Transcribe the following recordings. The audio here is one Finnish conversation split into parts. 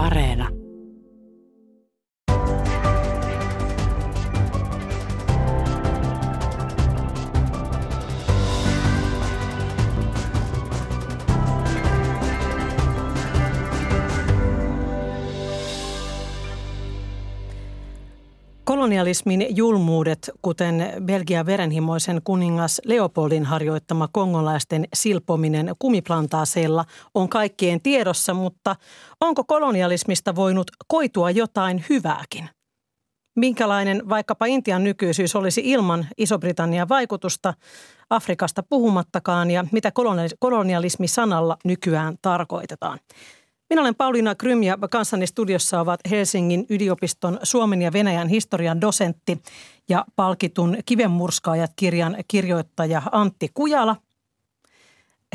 Areena. Kolonialismin julmuudet, kuten Belgian verenhimoisen kuningas Leopoldin harjoittama kongolaisten silpominen kumiplantaaseilla, on kaikkien tiedossa, mutta onko kolonialismista voinut koitua jotain hyvääkin? Minkälainen vaikkapa Intian nykyisyys olisi ilman Iso-Britannian vaikutusta Afrikasta puhumattakaan ja mitä kolonialismi sanalla nykyään tarkoitetaan? Minä olen Pauliina Krym ja kanssani studiossa ovat Helsingin yliopiston Suomen ja Venäjän historian dosentti ja palkitun Kivenmurskaajat kirjan kirjoittaja Antti Kujala.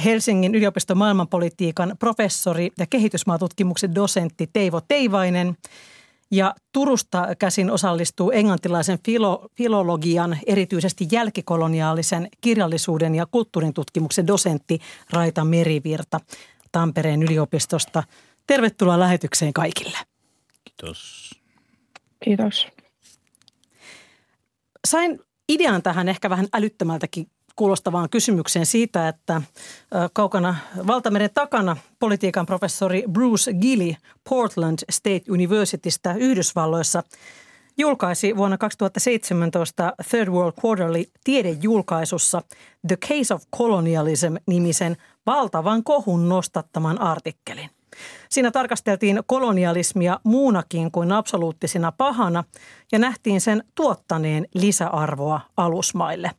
Helsingin yliopiston maailmanpolitiikan professori ja kehitysmaatutkimuksen dosentti Teivo Teivainen ja Turusta käsin osallistuu englantilaisen filo, filologian, erityisesti jälkikoloniaalisen kirjallisuuden ja kulttuurin tutkimuksen dosentti Raita Merivirta. Tampereen yliopistosta. Tervetuloa lähetykseen kaikille. Kiitos. Kiitos. Sain idean tähän ehkä vähän älyttömältäkin kuulostavaan kysymykseen siitä, että kaukana valtameren takana politiikan professori Bruce Gilly Portland State Universitystä Yhdysvalloissa julkaisi vuonna 2017 Third World Quarterly tiedejulkaisussa The Case of Colonialism-nimisen valtavan kohun nostattaman artikkelin. Siinä tarkasteltiin kolonialismia muunakin kuin absoluuttisena pahana ja nähtiin sen tuottaneen lisäarvoa alusmaille.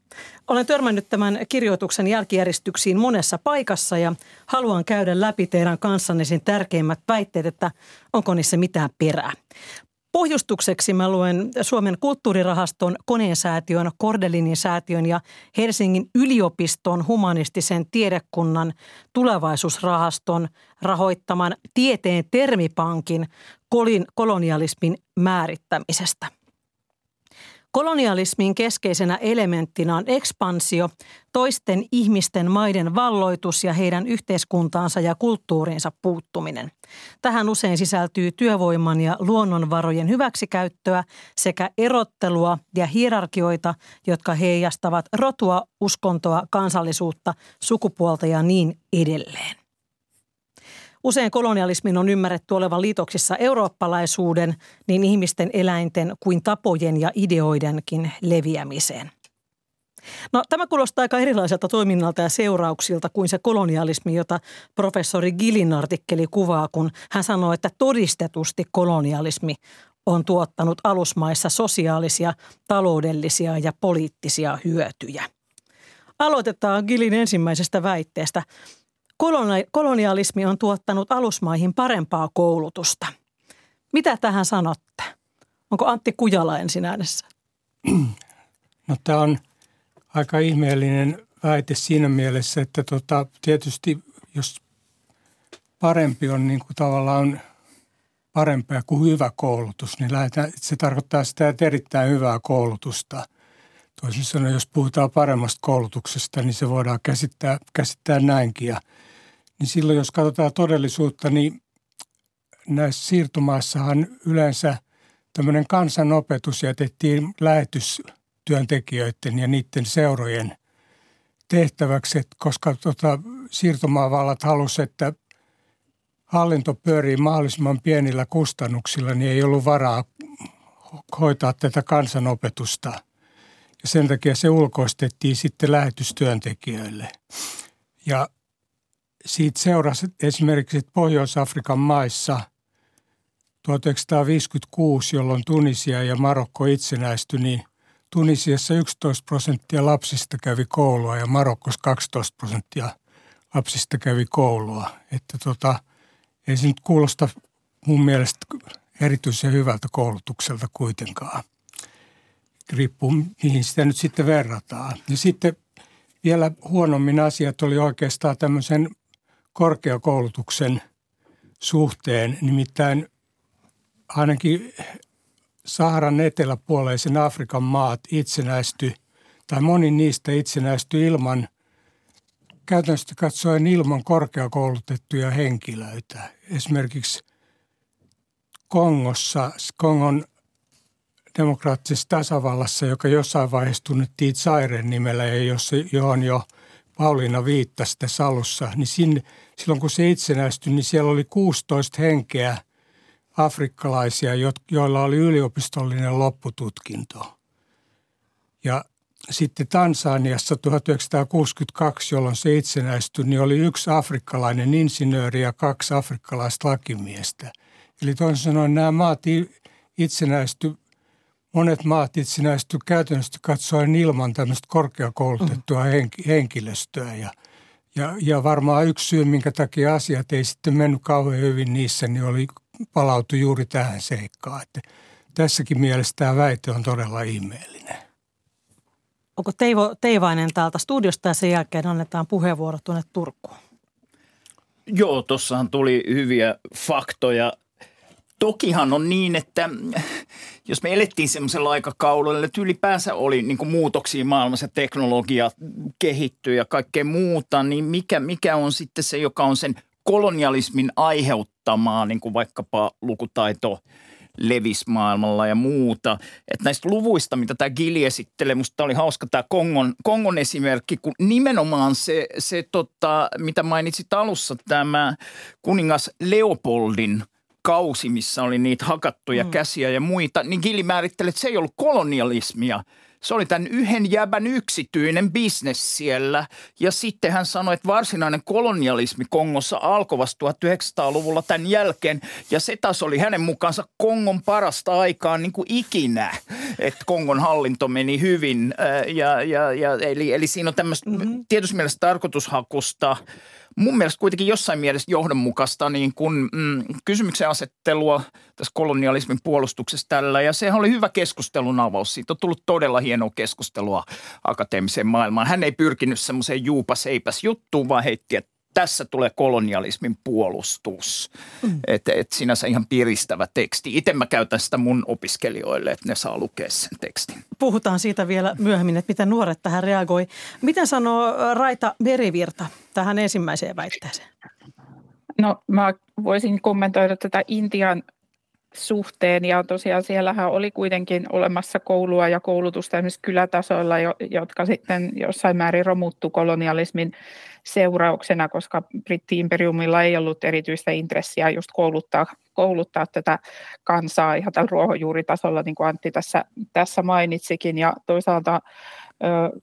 Olen törmännyt tämän kirjoituksen jälkijäristyksiin monessa paikassa ja haluan käydä läpi teidän kanssanne sen tärkeimmät väitteet, että onko niissä mitään perää. Pohjustukseksi mä luen Suomen kulttuurirahaston, Koneensäätiön, Kordelinin säätiön ja Helsingin yliopiston humanistisen tiedekunnan tulevaisuusrahaston rahoittaman tieteen termipankin kolonialismin määrittämisestä. Kolonialismin keskeisenä elementtinä on ekspansio, toisten ihmisten maiden valloitus ja heidän yhteiskuntaansa ja kulttuuriinsa puuttuminen. Tähän usein sisältyy työvoiman ja luonnonvarojen hyväksikäyttöä sekä erottelua ja hierarkioita, jotka heijastavat rotua, uskontoa, kansallisuutta, sukupuolta ja niin edelleen. Usein kolonialismin on ymmärretty olevan liitoksissa eurooppalaisuuden, niin ihmisten, eläinten kuin tapojen ja ideoidenkin leviämiseen. No, tämä kuulostaa aika erilaiselta toiminnalta ja seurauksilta kuin se kolonialismi, jota professori Gillin artikkeli kuvaa, kun hän sanoo, että todistetusti kolonialismi on tuottanut alusmaissa sosiaalisia, taloudellisia ja poliittisia hyötyjä. Aloitetaan Gillin ensimmäisestä väitteestä. Kolonialismi on tuottanut alusmaihin parempaa koulutusta. Mitä tähän sanotte? Onko Antti Kujala ensin äänessä? No tämä on aika ihmeellinen väite siinä mielessä, että tota, tietysti jos parempi on niin kuin tavallaan parempaa kuin hyvä koulutus, niin lähdetään, se tarkoittaa sitä, että erittäin hyvää koulutusta. Toisin sanoen, jos puhutaan paremmasta koulutuksesta, niin se voidaan käsittää, käsittää näinkin. Ja – niin silloin jos katsotaan todellisuutta, niin näissä siirtomaissahan yleensä tämmöinen kansanopetus jätettiin lähetystyöntekijöiden ja niiden seurojen tehtäväksi, koska tota, siirtomaavallat halusivat, että hallinto pyörii mahdollisimman pienillä kustannuksilla, niin ei ollut varaa hoitaa tätä kansanopetusta. Ja sen takia se ulkoistettiin sitten lähetystyöntekijöille. Ja siitä seurasi esimerkiksi Pohjois-Afrikan maissa 1956, jolloin Tunisia ja Marokko itsenäistyi, niin Tunisiassa 11 prosenttia lapsista kävi koulua ja Marokkos 12 prosenttia lapsista kävi koulua. Että tota, ei se nyt kuulosta mun mielestä erityisen hyvältä koulutukselta kuitenkaan. Riippuu, mihin sitä nyt sitten verrataan. Ja sitten vielä huonommin asiat oli oikeastaan tämmöisen korkeakoulutuksen suhteen. Nimittäin ainakin Saharan eteläpuoleisen Afrikan maat itsenäistyi, tai moni niistä itsenäistyi ilman, käytännössä katsoen ilman korkeakoulutettuja henkilöitä. Esimerkiksi Kongossa, Kongon demokraattisessa tasavallassa, joka jossain vaiheessa tunnettiin Zairen nimellä ja johon jo Pauliina viittasi tässä alussa, niin sinne, silloin kun se itsenäistyi, niin siellä oli 16 henkeä afrikkalaisia, joilla oli yliopistollinen loppututkinto. Ja sitten Tansaniassa 1962, jolloin se itsenäistyi, niin oli yksi afrikkalainen insinööri ja kaksi afrikkalaista lakimiestä. Eli toisin sanoen nämä maat itsenäistyi monet maat itsenäistyivät käytännössä katsoen ilman tämmöistä korkeakoulutettua mm. henkilöstöä. Ja, ja, ja varmaan yksi syy, minkä takia asiat ei sitten mennyt kauhean hyvin niissä, niin oli palautu juuri tähän seikkaan. Että tässäkin mielessä tämä väite on todella ihmeellinen. Onko Teivo Teivainen täältä studiosta ja sen jälkeen annetaan puheenvuoro tuonne Turkuun? Joo, tuossahan tuli hyviä faktoja Tokihan on niin, että jos me elettiin semmoisella aikakaudella, että ylipäänsä oli niin kuin muutoksia maailmassa, teknologia kehittyy ja kaikkea muuta, niin mikä, mikä on sitten se, joka on sen kolonialismin aiheuttamaa, niin kuin vaikkapa lukutaito levis maailmalla ja muuta. Että näistä luvuista, mitä tämä Gili esittelee, musta oli hauska tämä Kongon, Kongon esimerkki, kun nimenomaan se, se tota, mitä mainitsit alussa, tämä kuningas Leopoldin – kausi, missä oli niitä hakattuja mm. käsiä ja muita, niin Gilli määrittelee, että se ei ollut kolonialismia. Se oli tämän yhden jäbän yksityinen bisnes siellä. Ja sitten hän sanoi, että varsinainen kolonialismi Kongossa alkoi vasta 1900-luvulla tämän jälkeen. Ja se taas oli hänen mukaansa Kongon parasta aikaa niin kuin ikinä, että Kongon hallinto meni hyvin. Ja, ja, ja, eli, eli siinä on tämmöistä mm-hmm. tietysti mielessä tarkoitushakusta – mun mielestä kuitenkin jossain mielessä johdonmukaista niin kun, mm, kysymyksen asettelua tässä kolonialismin puolustuksessa tällä. Ja sehän oli hyvä keskustelun avaus. Siitä on tullut todella hienoa keskustelua akateemiseen maailmaan. Hän ei pyrkinyt semmoiseen juupas eipäs juttuun, vaan heitti, että tässä tulee kolonialismin puolustus. Mm. Että et sinänsä ihan piristävä teksti. Itse mä käytän sitä mun opiskelijoille, että ne saa lukea sen tekstin. Puhutaan siitä vielä myöhemmin, että miten nuoret tähän reagoi. Miten sanoo Raita Merivirta tähän ensimmäiseen väitteeseen? No mä voisin kommentoida tätä Intian suhteen ja tosiaan siellähän oli kuitenkin olemassa koulua ja koulutusta esimerkiksi kylätasoilla, jotka sitten jossain määrin romuttu kolonialismin seurauksena, koska britti-imperiumilla ei ollut erityistä intressiä just kouluttaa, kouluttaa tätä kansaa ihan tällä ruohonjuuritasolla, niin kuin Antti tässä, tässä mainitsikin, ja toisaalta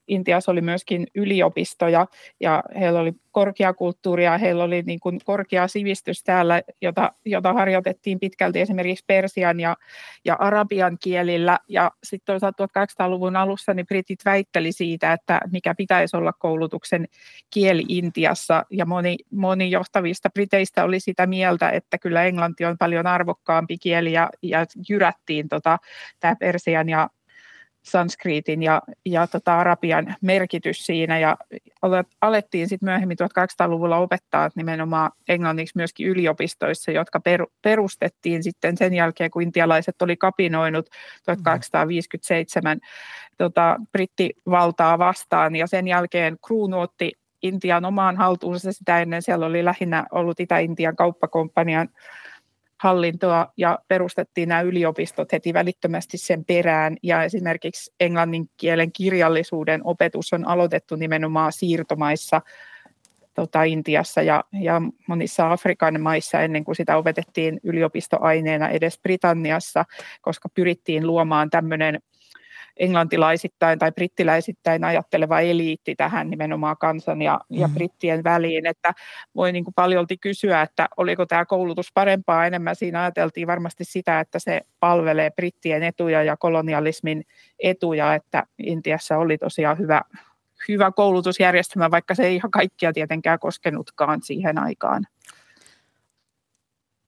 Intiassa oli myöskin yliopistoja ja heillä oli korkeakulttuuria, heillä oli niin kuin korkea sivistys täällä, jota, jota harjoitettiin pitkälti esimerkiksi persian ja, ja arabian kielillä. Ja sitten toisaalta 1800-luvun alussa niin britit väitteli siitä, että mikä pitäisi olla koulutuksen kieli Intiassa. Ja moni, moni johtavista briteistä oli sitä mieltä, että kyllä englanti on paljon arvokkaampi kieli ja, ja jyrättiin tota, tämä persian ja sanskriitin ja, ja tota arabian merkitys siinä. Ja alettiin sitten myöhemmin 1800-luvulla opettaa nimenomaan englanniksi myöskin yliopistoissa, jotka per, perustettiin sitten sen jälkeen, kun intialaiset oli kapinoinut 1857 tota, brittivaltaa vastaan. Ja sen jälkeen kruunu otti Intian omaan haltuunsa. Sitä ennen siellä oli lähinnä ollut Itä-Intian kauppakomppanian hallintoa ja perustettiin nämä yliopistot heti välittömästi sen perään. Ja esimerkiksi englannin kielen kirjallisuuden opetus on aloitettu nimenomaan siirtomaissa tota, Intiassa ja, ja monissa Afrikan maissa ennen kuin sitä opetettiin yliopistoaineena edes Britanniassa, koska pyrittiin luomaan tämmöinen englantilaisittain tai brittiläisittäin ajatteleva eliitti tähän nimenomaan kansan ja, mm. ja brittien väliin, että voi niin kuin paljolti kysyä, että oliko tämä koulutus parempaa enemmän. Siinä ajateltiin varmasti sitä, että se palvelee brittien etuja ja kolonialismin etuja, että Intiassa oli tosiaan hyvä, hyvä koulutusjärjestelmä, vaikka se ei ihan kaikkia tietenkään koskenutkaan siihen aikaan.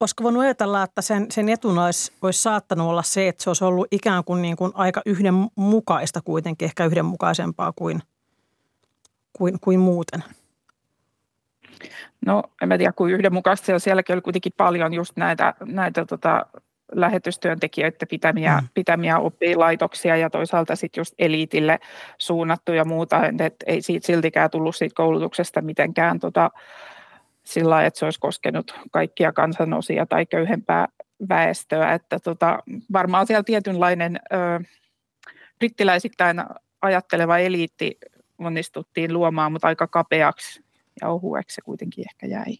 Olisiko voinut ajatella, että sen, sen etuna olisi, olisi saattanut olla se, että se olisi ollut ikään kuin, niin kuin aika yhdenmukaista kuitenkin, ehkä yhdenmukaisempaa kuin, kuin, kuin muuten? No en tiedä kuin yhdenmukaista, ja sielläkin oli kuitenkin paljon just näitä, näitä tota, lähetystyöntekijöiden pitämiä, mm. pitämiä oppilaitoksia ja toisaalta sitten just eliitille suunnattu ja muuta, että ei siitä siltikään tullut siitä koulutuksesta mitenkään tota, sillä lailla, että se olisi koskenut kaikkia kansanosia tai köyhempää väestöä, että tota, varmaan siellä tietynlainen ö, brittiläisittäin ajatteleva eliitti onnistuttiin luomaan, mutta aika kapeaksi ja ohueksi se kuitenkin ehkä jäi.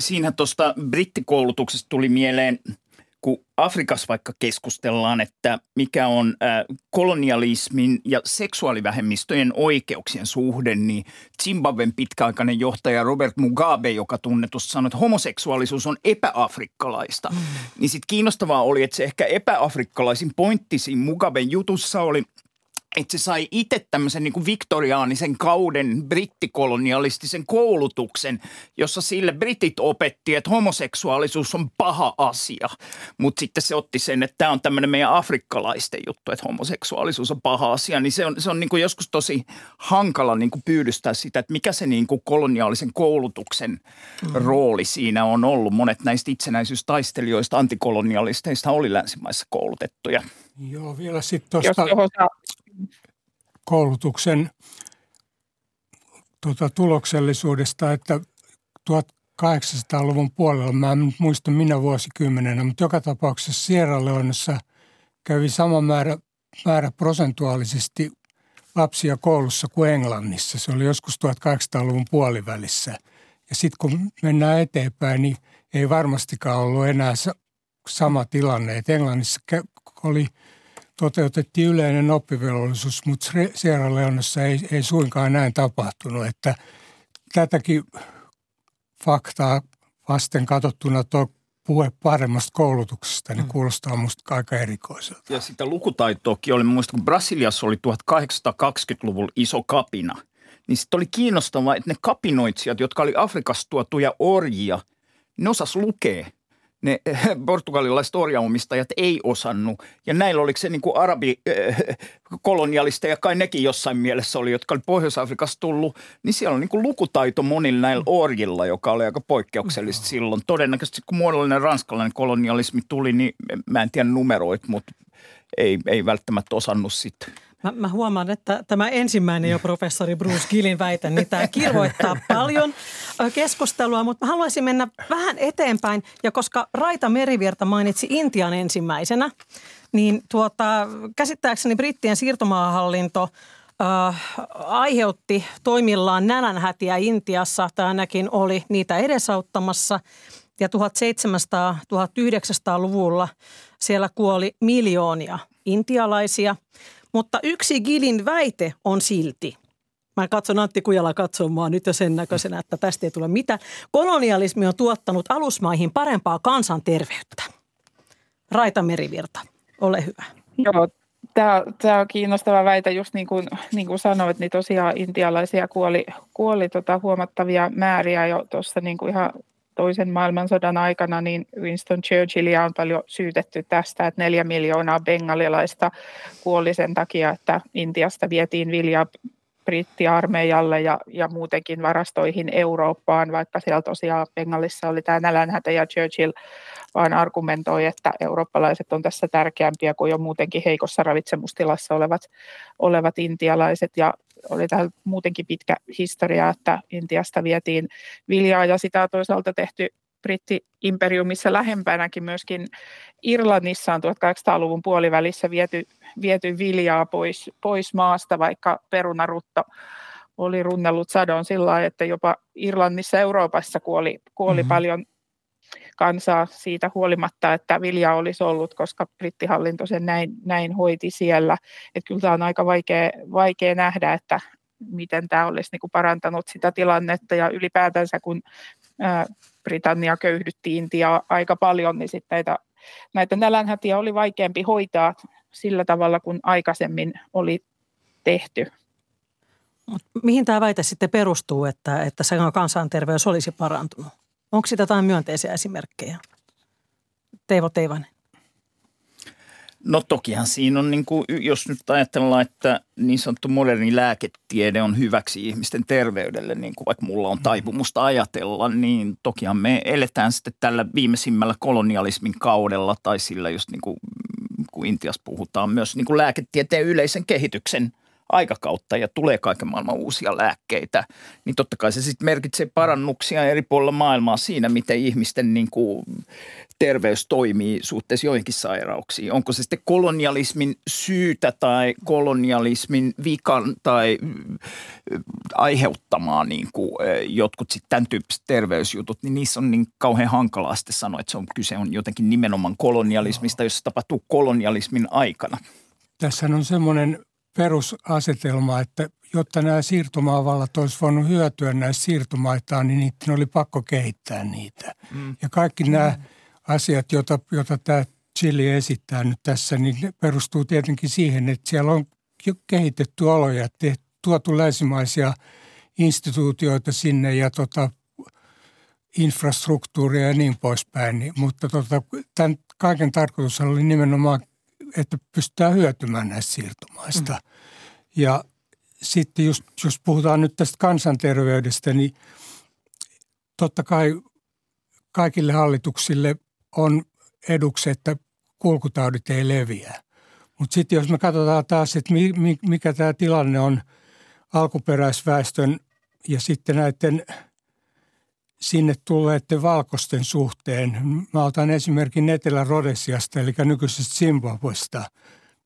Siinä tuosta brittikoulutuksesta tuli mieleen – kun Afrikassa vaikka keskustellaan, että mikä on kolonialismin ja seksuaalivähemmistöjen oikeuksien suhde, niin Zimbabwen pitkäaikainen johtaja Robert Mugabe, joka tunnetusti sanoi, että homoseksuaalisuus on epäafrikkalaista. Mm. Niin sitten kiinnostavaa oli, että se ehkä epäafrikkalaisin pointti siinä Mugaben jutussa oli – että se sai itse tämmöisen niin kuin viktoriaanisen kauden brittikolonialistisen koulutuksen, jossa sille britit opetti, että homoseksuaalisuus on paha asia. Mutta sitten se otti sen, että tämä on tämmöinen meidän afrikkalaisten juttu, että homoseksuaalisuus on paha asia. Niin se on, se on niin kuin joskus tosi hankala niin kuin pyydystää sitä, että mikä se niin kuin koloniaalisen koulutuksen mm. rooli siinä on ollut. Monet näistä itsenäisyystaistelijoista, antikolonialisteista oli länsimaissa koulutettuja. Joo, vielä sitten tuosta koulutuksen tuota, tuloksellisuudesta, että 1800-luvun puolella, mä en muista minä vuosikymmenenä, mutta joka tapauksessa Sierra Leonessa kävi sama määrä, määrä prosentuaalisesti lapsia koulussa kuin Englannissa. Se oli joskus 1800-luvun puolivälissä. Ja sitten kun mennään eteenpäin, niin ei varmastikaan ollut enää sama tilanne. Et Englannissa oli – toteutettiin yleinen oppivelvollisuus, mutta Sierra Leonessa ei, ei suinkaan näin tapahtunut. Että tätäkin faktaa vasten katsottuna tuo puhe paremmasta koulutuksesta, niin mm. kuulostaa minusta aika erikoiselta. Ja sitä lukutaitoakin oli, muistan kun Brasiliassa oli 1820-luvulla iso kapina, niin sitten oli kiinnostavaa, että ne kapinoitsijat, jotka oli Afrikasta tuotuja orjia, ne osas lukea – ne portugalilaiset orjaomistajat ei osannut. Ja näillä oliko se niin kuin arabikolonialisteja, kai nekin jossain mielessä oli, jotka oli Pohjois-Afrikasta tullut, niin siellä on niin kuin lukutaito monilla näillä orjilla, joka oli aika poikkeuksellista silloin. Todennäköisesti kun muodollinen ranskalainen kolonialismi tuli, niin mä en tiedä numeroit, mutta ei, ei välttämättä osannut sitten Mä, mä huomaan, että tämä ensimmäinen jo professori Bruce Gillin väite, niin tämä kirvoittaa paljon keskustelua, mutta mä haluaisin mennä vähän eteenpäin. Ja koska Raita Merivirta mainitsi Intian ensimmäisenä, niin tuota, käsittääkseni brittien siirtomaahallinto äh, aiheutti toimillaan nälänhätiä Intiassa, tai ainakin oli niitä edesauttamassa. Ja 1700-1900-luvulla siellä kuoli miljoonia intialaisia. Mutta yksi Gilin väite on silti, Mä katson Antti Kujala katsomaan nyt jo sen näköisenä, että tästä ei tule mitään. Kolonialismi on tuottanut alusmaihin parempaa kansanterveyttä. Raita Merivirta, ole hyvä. Joo, tämä, on kiinnostava väite. Just niin kuin, niin kuin sanoit, niin tosiaan intialaisia kuoli, kuoli tota huomattavia määriä jo tuossa niin kuin ihan toisen maailmansodan aikana niin Winston Churchillia on paljon syytetty tästä, että neljä miljoonaa bengalilaista kuoli sen takia, että Intiasta vietiin viljaa brittiarmeijalle ja, ja muutenkin varastoihin Eurooppaan, vaikka siellä tosiaan Bengalissa oli tämä nälänhätä ja Churchill vaan argumentoi, että eurooppalaiset on tässä tärkeämpiä kuin jo muutenkin heikossa ravitsemustilassa olevat, olevat intialaiset ja oli täällä muutenkin pitkä historia, että Intiasta vietiin viljaa ja sitä on toisaalta tehty britti-imperiumissa lähempänäkin myöskin Irlannissa on 1800-luvun puolivälissä viety, viety viljaa pois, pois maasta, vaikka perunarutto oli runnellut sadon sillä lailla, että jopa Irlannissa Euroopassa kuoli, kuoli mm-hmm. paljon kansaa siitä huolimatta, että vilja olisi ollut, koska brittihallinto sen näin, näin hoiti siellä. Että kyllä tämä on aika vaikea, vaikea nähdä, että miten tämä olisi niin kuin parantanut sitä tilannetta ja ylipäätänsä kun Britannia köyhdytti Intiaa aika paljon, niin sitten näitä, näitä nälänhätiä oli vaikeampi hoitaa sillä tavalla kuin aikaisemmin oli tehty. Mihin tämä väite sitten perustuu, että, että se kansanterveys olisi parantunut? Onko sitä jotain myönteisiä esimerkkejä? Teivo Teivanen. No tokihan siinä on, niin kuin, jos nyt ajatellaan, että niin sanottu moderni lääketiede on hyväksi ihmisten terveydelle, niin kuin vaikka mulla on taipumusta ajatella, niin tokihan me eletään sitten tällä viimeisimmällä kolonialismin kaudella tai sillä just niin kuin, kun Intiassa puhutaan myös niin kuin lääketieteen yleisen kehityksen aikakautta ja tulee kaiken maailman uusia lääkkeitä, niin totta kai se sitten merkitsee parannuksia eri puolilla maailmaa siinä, miten ihmisten niin kuin terveys toimii suhteessa joihinkin sairauksiin. Onko se sitten kolonialismin syytä tai kolonialismin vikan tai aiheuttamaa niin kuin jotkut sitten tämän tyyppiset terveysjutut, niin niissä on niin kauhean hankalaa sitten sanoa, että se on kyse on jotenkin nimenomaan kolonialismista, jos se tapahtuu kolonialismin aikana. Tässä on semmoinen perusasetelma, että jotta nämä siirtomaavallat olisi voinut hyötyä näistä siirtomaitaan, niin niiden oli pakko kehittää niitä. Mm. Ja kaikki nämä mm. asiat, joita, joita tämä Chili esittää nyt tässä, niin ne perustuu tietenkin siihen, että siellä on kehitetty oloja, tehty, tuotu länsimaisia instituutioita sinne ja tota, infrastruktuuria ja niin poispäin. Niin, mutta tota, tämän kaiken tarkoitus oli nimenomaan että pystytään hyötymään näistä siirtomaista. Mm. Ja sitten just, jos puhutaan nyt tästä kansanterveydestä, niin totta kai kaikille hallituksille on eduksi, että kulkutaudit ei leviä. Mutta sitten jos me katsotaan taas, että mikä tämä tilanne on alkuperäisväestön ja sitten näiden – sinne tulleiden valkoisten suhteen. Mä otan esimerkin Etelä-Rodesiasta, eli nykyisestä Zimbabwesta.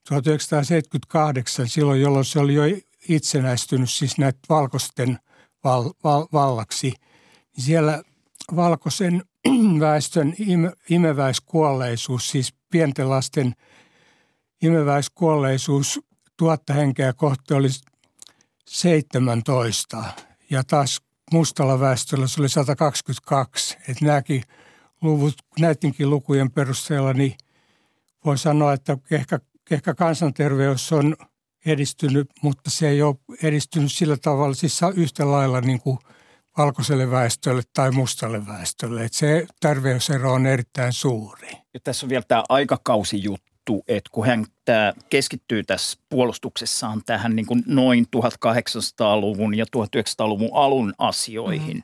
1978, silloin jolloin se oli jo itsenäistynyt siis näitä valkoisten val, val, vallaksi, niin siellä valkoisen väestön ime, imeväiskuolleisuus, siis pienten lasten imeväiskuolleisuus tuhatta henkeä kohti oli 17 ja taas mustalla väestöllä se oli 122. Että nämäkin luvut, näidenkin lukujen perusteella, niin voi sanoa, että ehkä, ehkä kansanterveys on edistynyt, mutta se ei ole edistynyt sillä tavalla, siis yhtä lailla niin kuin valkoiselle väestölle tai mustalle väestölle. Että se terveysero on erittäin suuri. Ja tässä on vielä tämä aikakausijuttu juttu, että kun hän tämä keskittyy tässä puolustuksessaan tähän niin kuin noin 1800-luvun ja 1900-luvun alun asioihin, mm.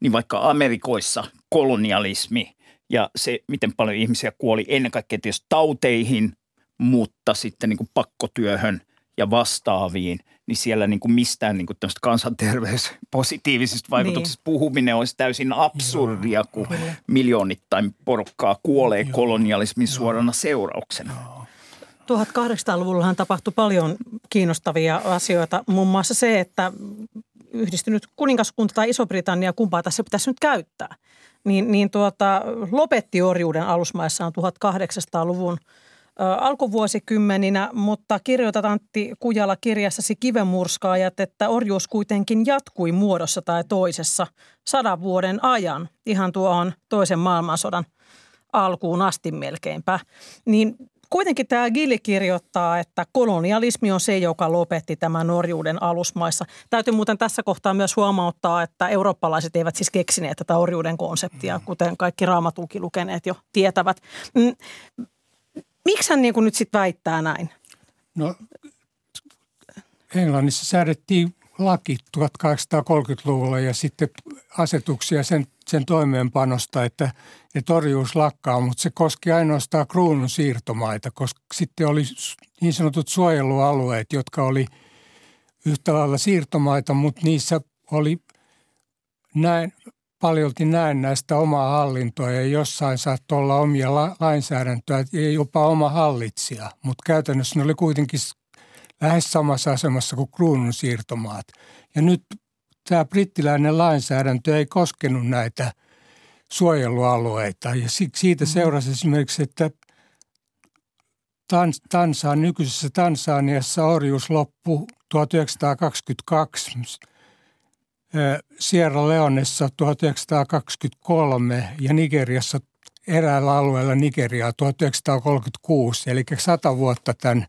niin vaikka Amerikoissa kolonialismi ja se, miten paljon ihmisiä kuoli ennen kaikkea tietysti tauteihin, mutta sitten niin kuin pakkotyöhön ja vastaaviin – niin siellä niin kuin mistään niin kuin kansanterveys positiivisista vaikutuksista niin. puhuminen olisi täysin absurdia, kun miljoonittain porukkaa kuolee kolonialismin suorana seurauksena. 1800-luvullahan tapahtui paljon kiinnostavia asioita, muun muassa se, että yhdistynyt kuningaskunta tai Iso-Britannia, kumpaa tässä pitäisi nyt käyttää, niin, niin tuota, lopetti orjuuden alusmaissaan 1800-luvun – alkuvuosikymmeninä, mutta kirjoitat Antti Kujala kirjassasi Kivenmurskaajat, että orjuus kuitenkin jatkui muodossa tai toisessa sadan vuoden ajan, ihan tuohon toisen maailmansodan alkuun asti melkeinpä. Niin kuitenkin tämä Gilli kirjoittaa, että kolonialismi on se, joka lopetti tämän orjuuden alusmaissa. Täytyy muuten tässä kohtaa myös huomauttaa, että eurooppalaiset eivät siis keksineet tätä orjuuden konseptia, kuten kaikki raamatuki lukeneet jo tietävät. Miksi hän niin kuin nyt sitten väittää näin? No Englannissa säädettiin laki 1830-luvulla ja sitten asetuksia sen, sen toimeenpanosta, että, että torjuus lakkaa, mutta se koski ainoastaan kruunun siirtomaita, koska sitten oli niin sanotut suojelualueet, jotka oli yhtä lailla siirtomaita, mutta niissä oli näin paljolti näistä omaa hallintoa ja jossain saattoi olla omia la- lainsäädäntöä ja jopa oma hallitsija, mutta käytännössä ne oli kuitenkin lähes samassa asemassa kuin kruunun siirtomaat. Ja nyt tämä brittiläinen lainsäädäntö ei koskenut näitä suojelualueita ja siitä mm-hmm. seurasi esimerkiksi, että Tansaan, nykyisessä Tansaniassa orjuus loppui 1922 Sierra Leonessa 1923 ja Nigeriassa eräällä alueella Nigeriaa 1936, eli sata vuotta tämän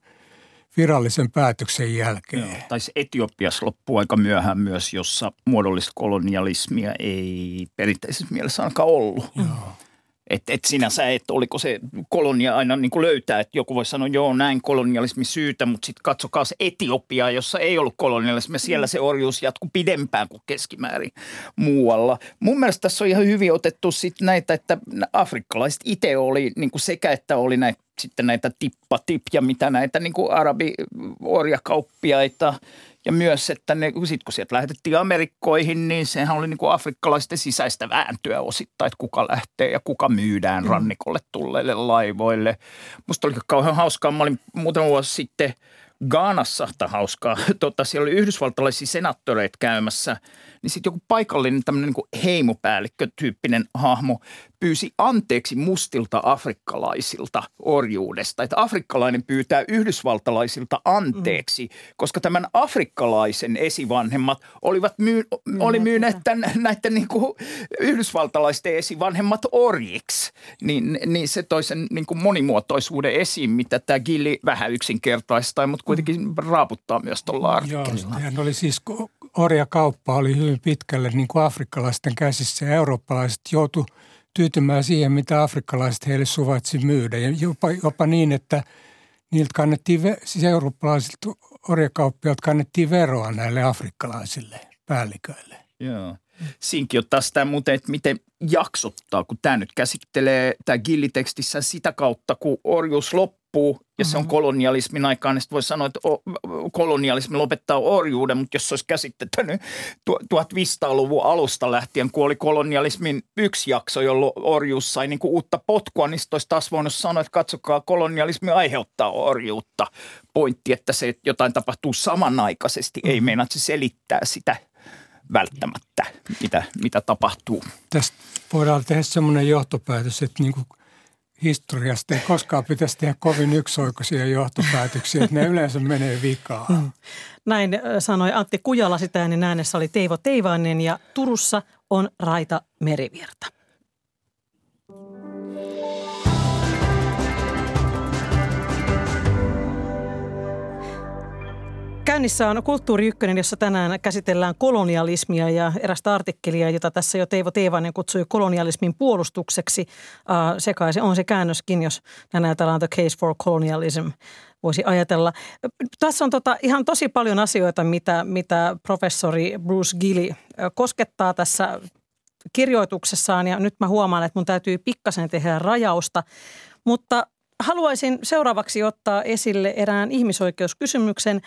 virallisen päätöksen jälkeen. Joo, taisi Etiopiassa loppua aika myöhään myös, jossa muodollista kolonialismia ei perinteisessä mielessä ainakaan ollut. Joo. Että et sinänsä, että oliko se kolonia aina niin kuin löytää, että joku voi sanoa, joo näin kolonialismi syytä, mutta sitten katsokaa se Etiopia, jossa ei ollut kolonialismi. Siellä se orjuus jatkuu pidempään kuin keskimäärin muualla. Mun mielestä tässä on ihan hyvin otettu sitten näitä, että afrikkalaiset itse oli niin kuin sekä, että oli näitä sitten näitä tippa-tip ja mitä näitä niin kuin arabi-orjakauppiaita ja myös, että ne, sit kun sieltä lähetettiin Amerikkoihin, niin sehän oli niin kuin afrikkalaisten sisäistä vääntöä osittain, että kuka lähtee ja kuka myydään mm. rannikolle tulleille laivoille. Musta oli kauhean hauskaa. Mä olin muutama vuosi sitten – Gaanassa, tai hauskaa, tota, siellä oli yhdysvaltalaisia senaattoreita käymässä, niin sitten joku paikallinen tämmöinen niin heimopäällikkö-tyyppinen hahmo pyysi anteeksi mustilta afrikkalaisilta orjuudesta. Että afrikkalainen pyytää yhdysvaltalaisilta anteeksi, mm. koska tämän afrikkalaisen esivanhemmat olivat myy- mm, oli myyneet tämän, näiden niin kuin yhdysvaltalaisten esivanhemmat orjiksi. Niin, niin se toi sen niin kuin monimuotoisuuden esiin, mitä tämä Gilli vähän yksinkertaista, mutta kuitenkin raaputtaa myös tuolla artikkelilla. Joo, oli siis orjakauppa oli hyvin pitkälle niin kuin afrikkalaisten käsissä ja eurooppalaiset joutu tyytymään siihen, mitä afrikkalaiset heille suvaitsi myydä. Ja jopa, jopa niin, että niiltä kannettiin, siis eurooppalaisilta orjakauppiaat kannettiin veroa näille afrikkalaisille päälliköille. Joo. Siinkin ottaa sitä muuten, että miten jaksottaa, kun tämä nyt käsittelee tämä gillitekstissä sitä kautta, kun orjuus loppuu ja se on mm-hmm. kolonialismin aikaan, niin voi sanoa, että kolonialismi lopettaa orjuuden, mutta jos se olisi käsittänyt 1500-luvun alusta lähtien, kun oli kolonialismin yksi jakso, jolloin orjuus sai niin kuin uutta potkua, niin olisi taas voinut sanoa, että katsokaa, kolonialismi aiheuttaa orjuutta. Pointti, että se että jotain tapahtuu samanaikaisesti, ei mm-hmm. meinaa, että se selittää sitä – välttämättä, mitä, mitä tapahtuu. Tästä voidaan tehdä semmoinen johtopäätös, että niin kuin historiasta ei koskaan pitäisi tehdä kovin yksioikoisia johtopäätöksiä, että ne yleensä menee vikaan. Hmm. Näin sanoi Antti Kujala, sitä äänen äänessä oli Teivo Teivainen ja Turussa on Raita Merivirta. Käynnissä on Kulttuuri Ykkönen, jossa tänään käsitellään kolonialismia ja erästä artikkelia, jota tässä jo Teivo Teivainen kutsui kolonialismin puolustukseksi. Sekaisin on se käännöskin, jos tänään ajatellaan The Case for Colonialism voisi ajatella. Tässä on tota ihan tosi paljon asioita, mitä, mitä professori Bruce Gilly koskettaa tässä kirjoituksessaan ja nyt mä huomaan, että mun täytyy pikkasen tehdä rajausta. Mutta haluaisin seuraavaksi ottaa esille erään ihmisoikeuskysymyksen.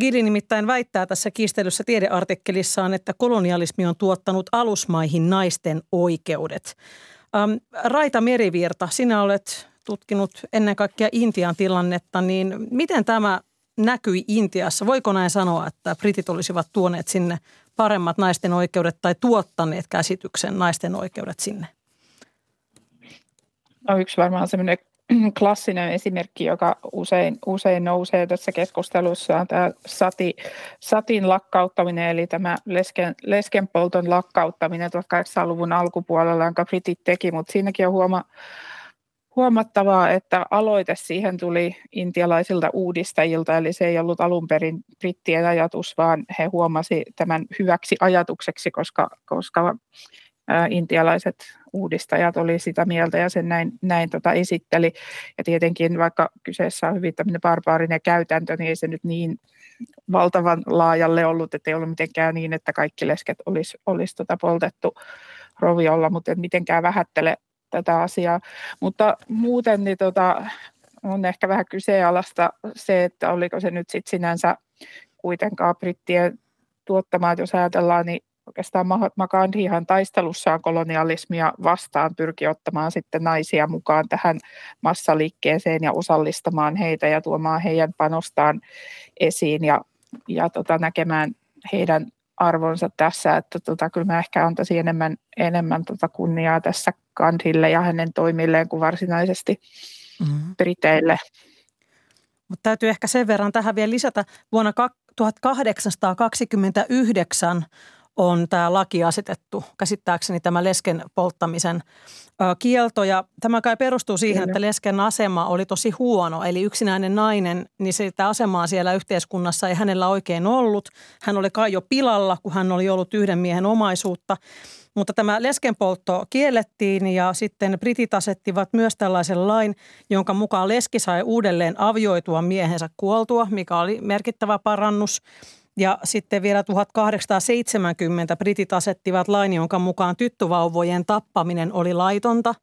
Gili nimittäin väittää tässä kiistelyssä tiedeartikkelissaan, että kolonialismi on tuottanut alusmaihin naisten oikeudet. Raita Merivirta, sinä olet tutkinut ennen kaikkea Intian tilannetta, niin miten tämä näkyi Intiassa? Voiko näin sanoa, että britit olisivat tuoneet sinne paremmat naisten oikeudet tai tuottaneet käsityksen naisten oikeudet sinne? No yksi varmaan semmoinen klassinen esimerkki, joka usein, usein nousee tässä keskustelussa, on tämä sati, satin lakkauttaminen, eli tämä lesken, leskenpolton lakkauttaminen 1800-luvun alkupuolella, jonka britit teki, mutta siinäkin on huoma, huomattavaa, että aloite siihen tuli intialaisilta uudistajilta, eli se ei ollut alun perin brittien ajatus, vaan he huomasi tämän hyväksi ajatukseksi, koska, koska intialaiset uudistajat oli sitä mieltä ja sen näin, näin tota esitteli. Ja tietenkin vaikka kyseessä on hyvin tämmöinen barbaarinen käytäntö, niin ei se nyt niin valtavan laajalle ollut, että ei ollut mitenkään niin, että kaikki lesket olisi, olisi tota poltettu roviolla, mutta en mitenkään vähättele tätä asiaa. Mutta muuten niin tota, on ehkä vähän kyseenalaista se, että oliko se nyt sit sinänsä kuitenkaan brittien tuottamaa, jos ajatellaan, niin oikeastaan Mahatma Gandhihan taistelussaan kolonialismia vastaan pyrki ottamaan sitten naisia mukaan tähän massaliikkeeseen ja osallistamaan heitä ja tuomaan heidän panostaan esiin ja, ja tota, näkemään heidän arvonsa tässä, että tota, kyllä mä ehkä antaisin enemmän, enemmän tota kunniaa tässä Gandhille ja hänen toimilleen kuin varsinaisesti mm-hmm. Briteille. Mutta täytyy ehkä sen verran tähän vielä lisätä. Vuonna 1829 on tämä laki asetettu, käsittääkseni tämä lesken polttamisen kielto. Ja tämä kai perustuu siihen, Kyllä. että lesken asema oli tosi huono. Eli yksinäinen nainen, niin sitä asemaa siellä yhteiskunnassa ei hänellä oikein ollut. Hän oli kai jo pilalla, kun hän oli ollut yhden miehen omaisuutta. Mutta tämä leskenpoltto kiellettiin ja sitten britit asettivat myös tällaisen lain, jonka mukaan leski sai uudelleen avioitua miehensä kuoltua, mikä oli merkittävä parannus. Ja sitten vielä 1870 britit asettivat lain, jonka mukaan tyttövauvojen tappaminen oli laitonta.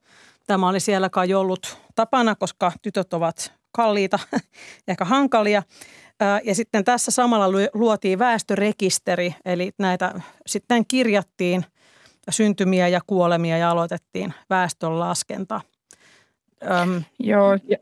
Tämä oli siellä kai ollut tapana, koska tytöt ovat kalliita, ehkä hankalia. Ja sitten tässä samalla luotiin väestörekisteri, eli näitä sitten kirjattiin syntymiä ja kuolemia ja aloitettiin väestön laskenta. Öm. Joo, ja,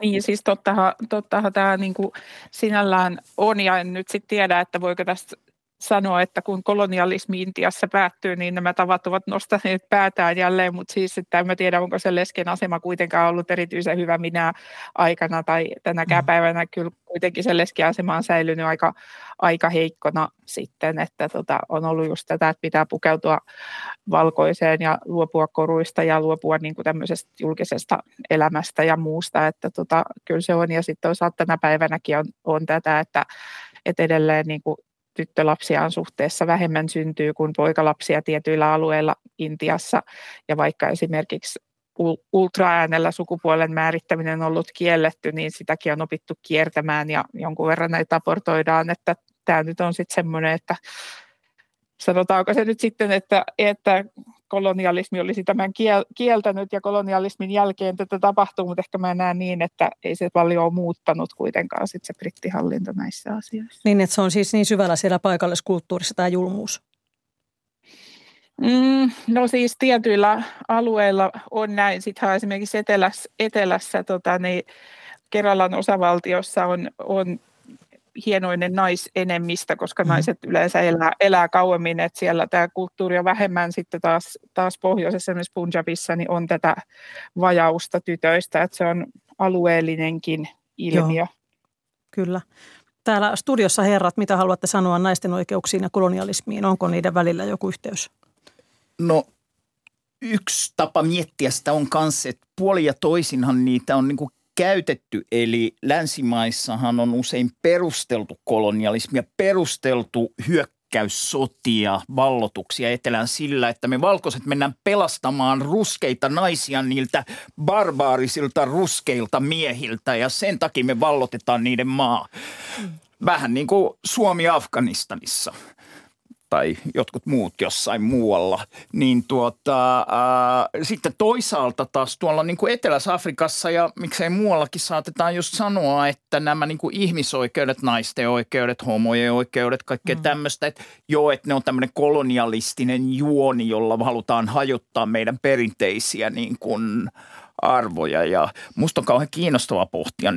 niin siis tottahan, tottahan tämä niin kuin sinällään on, ja en nyt sitten tiedä, että voiko tästä sanoa, että kun kolonialismi Intiassa päättyy, niin nämä tavat ovat nostaneet päätään jälleen, mutta siis että en mä tiedä, onko se lesken asema kuitenkaan ollut erityisen hyvä minä aikana tai tänäkään mm. päivänä. Kyllä kuitenkin se leskiasema on säilynyt aika, aika heikkona sitten, että tota, on ollut just tätä, että pitää pukeutua valkoiseen ja luopua koruista ja luopua niin kuin tämmöisestä julkisesta elämästä ja muusta, että tota, kyllä se on. Ja sitten toisaalta tänä päivänäkin on, on tätä, että, että edelleen niin kuin tyttölapsia on suhteessa vähemmän syntyy kuin poikalapsia tietyillä alueilla Intiassa. Ja vaikka esimerkiksi ultraäänellä sukupuolen määrittäminen on ollut kielletty, niin sitäkin on opittu kiertämään ja jonkun verran näitä raportoidaan, että tämä nyt on sitten semmoinen, että sanotaanko se nyt sitten, että, että kolonialismi olisi tämän kieltänyt ja kolonialismin jälkeen tätä tapahtuu, mutta ehkä mä näen niin, että ei se paljon ole muuttanut kuitenkaan sit se brittihallinto näissä asioissa. Niin, että se on siis niin syvällä siellä paikalliskulttuurissa tämä julmuus. Mm, no siis tietyillä alueilla on näin. Sittenhän esimerkiksi etelässä, etelässä tota, niin Keralan osavaltiossa on, on hienoinen naisenemmistä, koska mm. naiset yleensä elää, elää kauemmin, että siellä tämä kulttuuri on vähemmän sitten taas, taas pohjoisessa, esimerkiksi Punjabissa, niin on tätä vajausta tytöistä, että se on alueellinenkin ilmiö. Joo, kyllä. Täällä studiossa herrat, mitä haluatte sanoa naisten oikeuksiin ja kolonialismiin? Onko niiden välillä joku yhteys? No yksi tapa miettiä sitä on kanssa, että puoli ja toisinhan niitä on niin kuin käytetty, eli länsimaissahan on usein perusteltu kolonialismia, perusteltu hyökkäyssotia, vallotuksia etelään sillä, että me valkoiset mennään pelastamaan ruskeita naisia niiltä barbaarisilta ruskeilta miehiltä ja sen takia me vallotetaan niiden maa. Vähän niin kuin Suomi Afganistanissa tai jotkut muut jossain muualla, niin tuota, ää, sitten toisaalta taas tuolla niin kuin Etelä-Afrikassa ja miksei muuallakin saatetaan just sanoa, että nämä niin kuin ihmisoikeudet, naisten oikeudet, homojen oikeudet, kaikkea mm. tämmöistä, että joo, että ne on tämmöinen kolonialistinen juoni, jolla halutaan hajottaa meidän perinteisiä niin kuin – arvoja ja musta on kauhean kiinnostavaa pohtia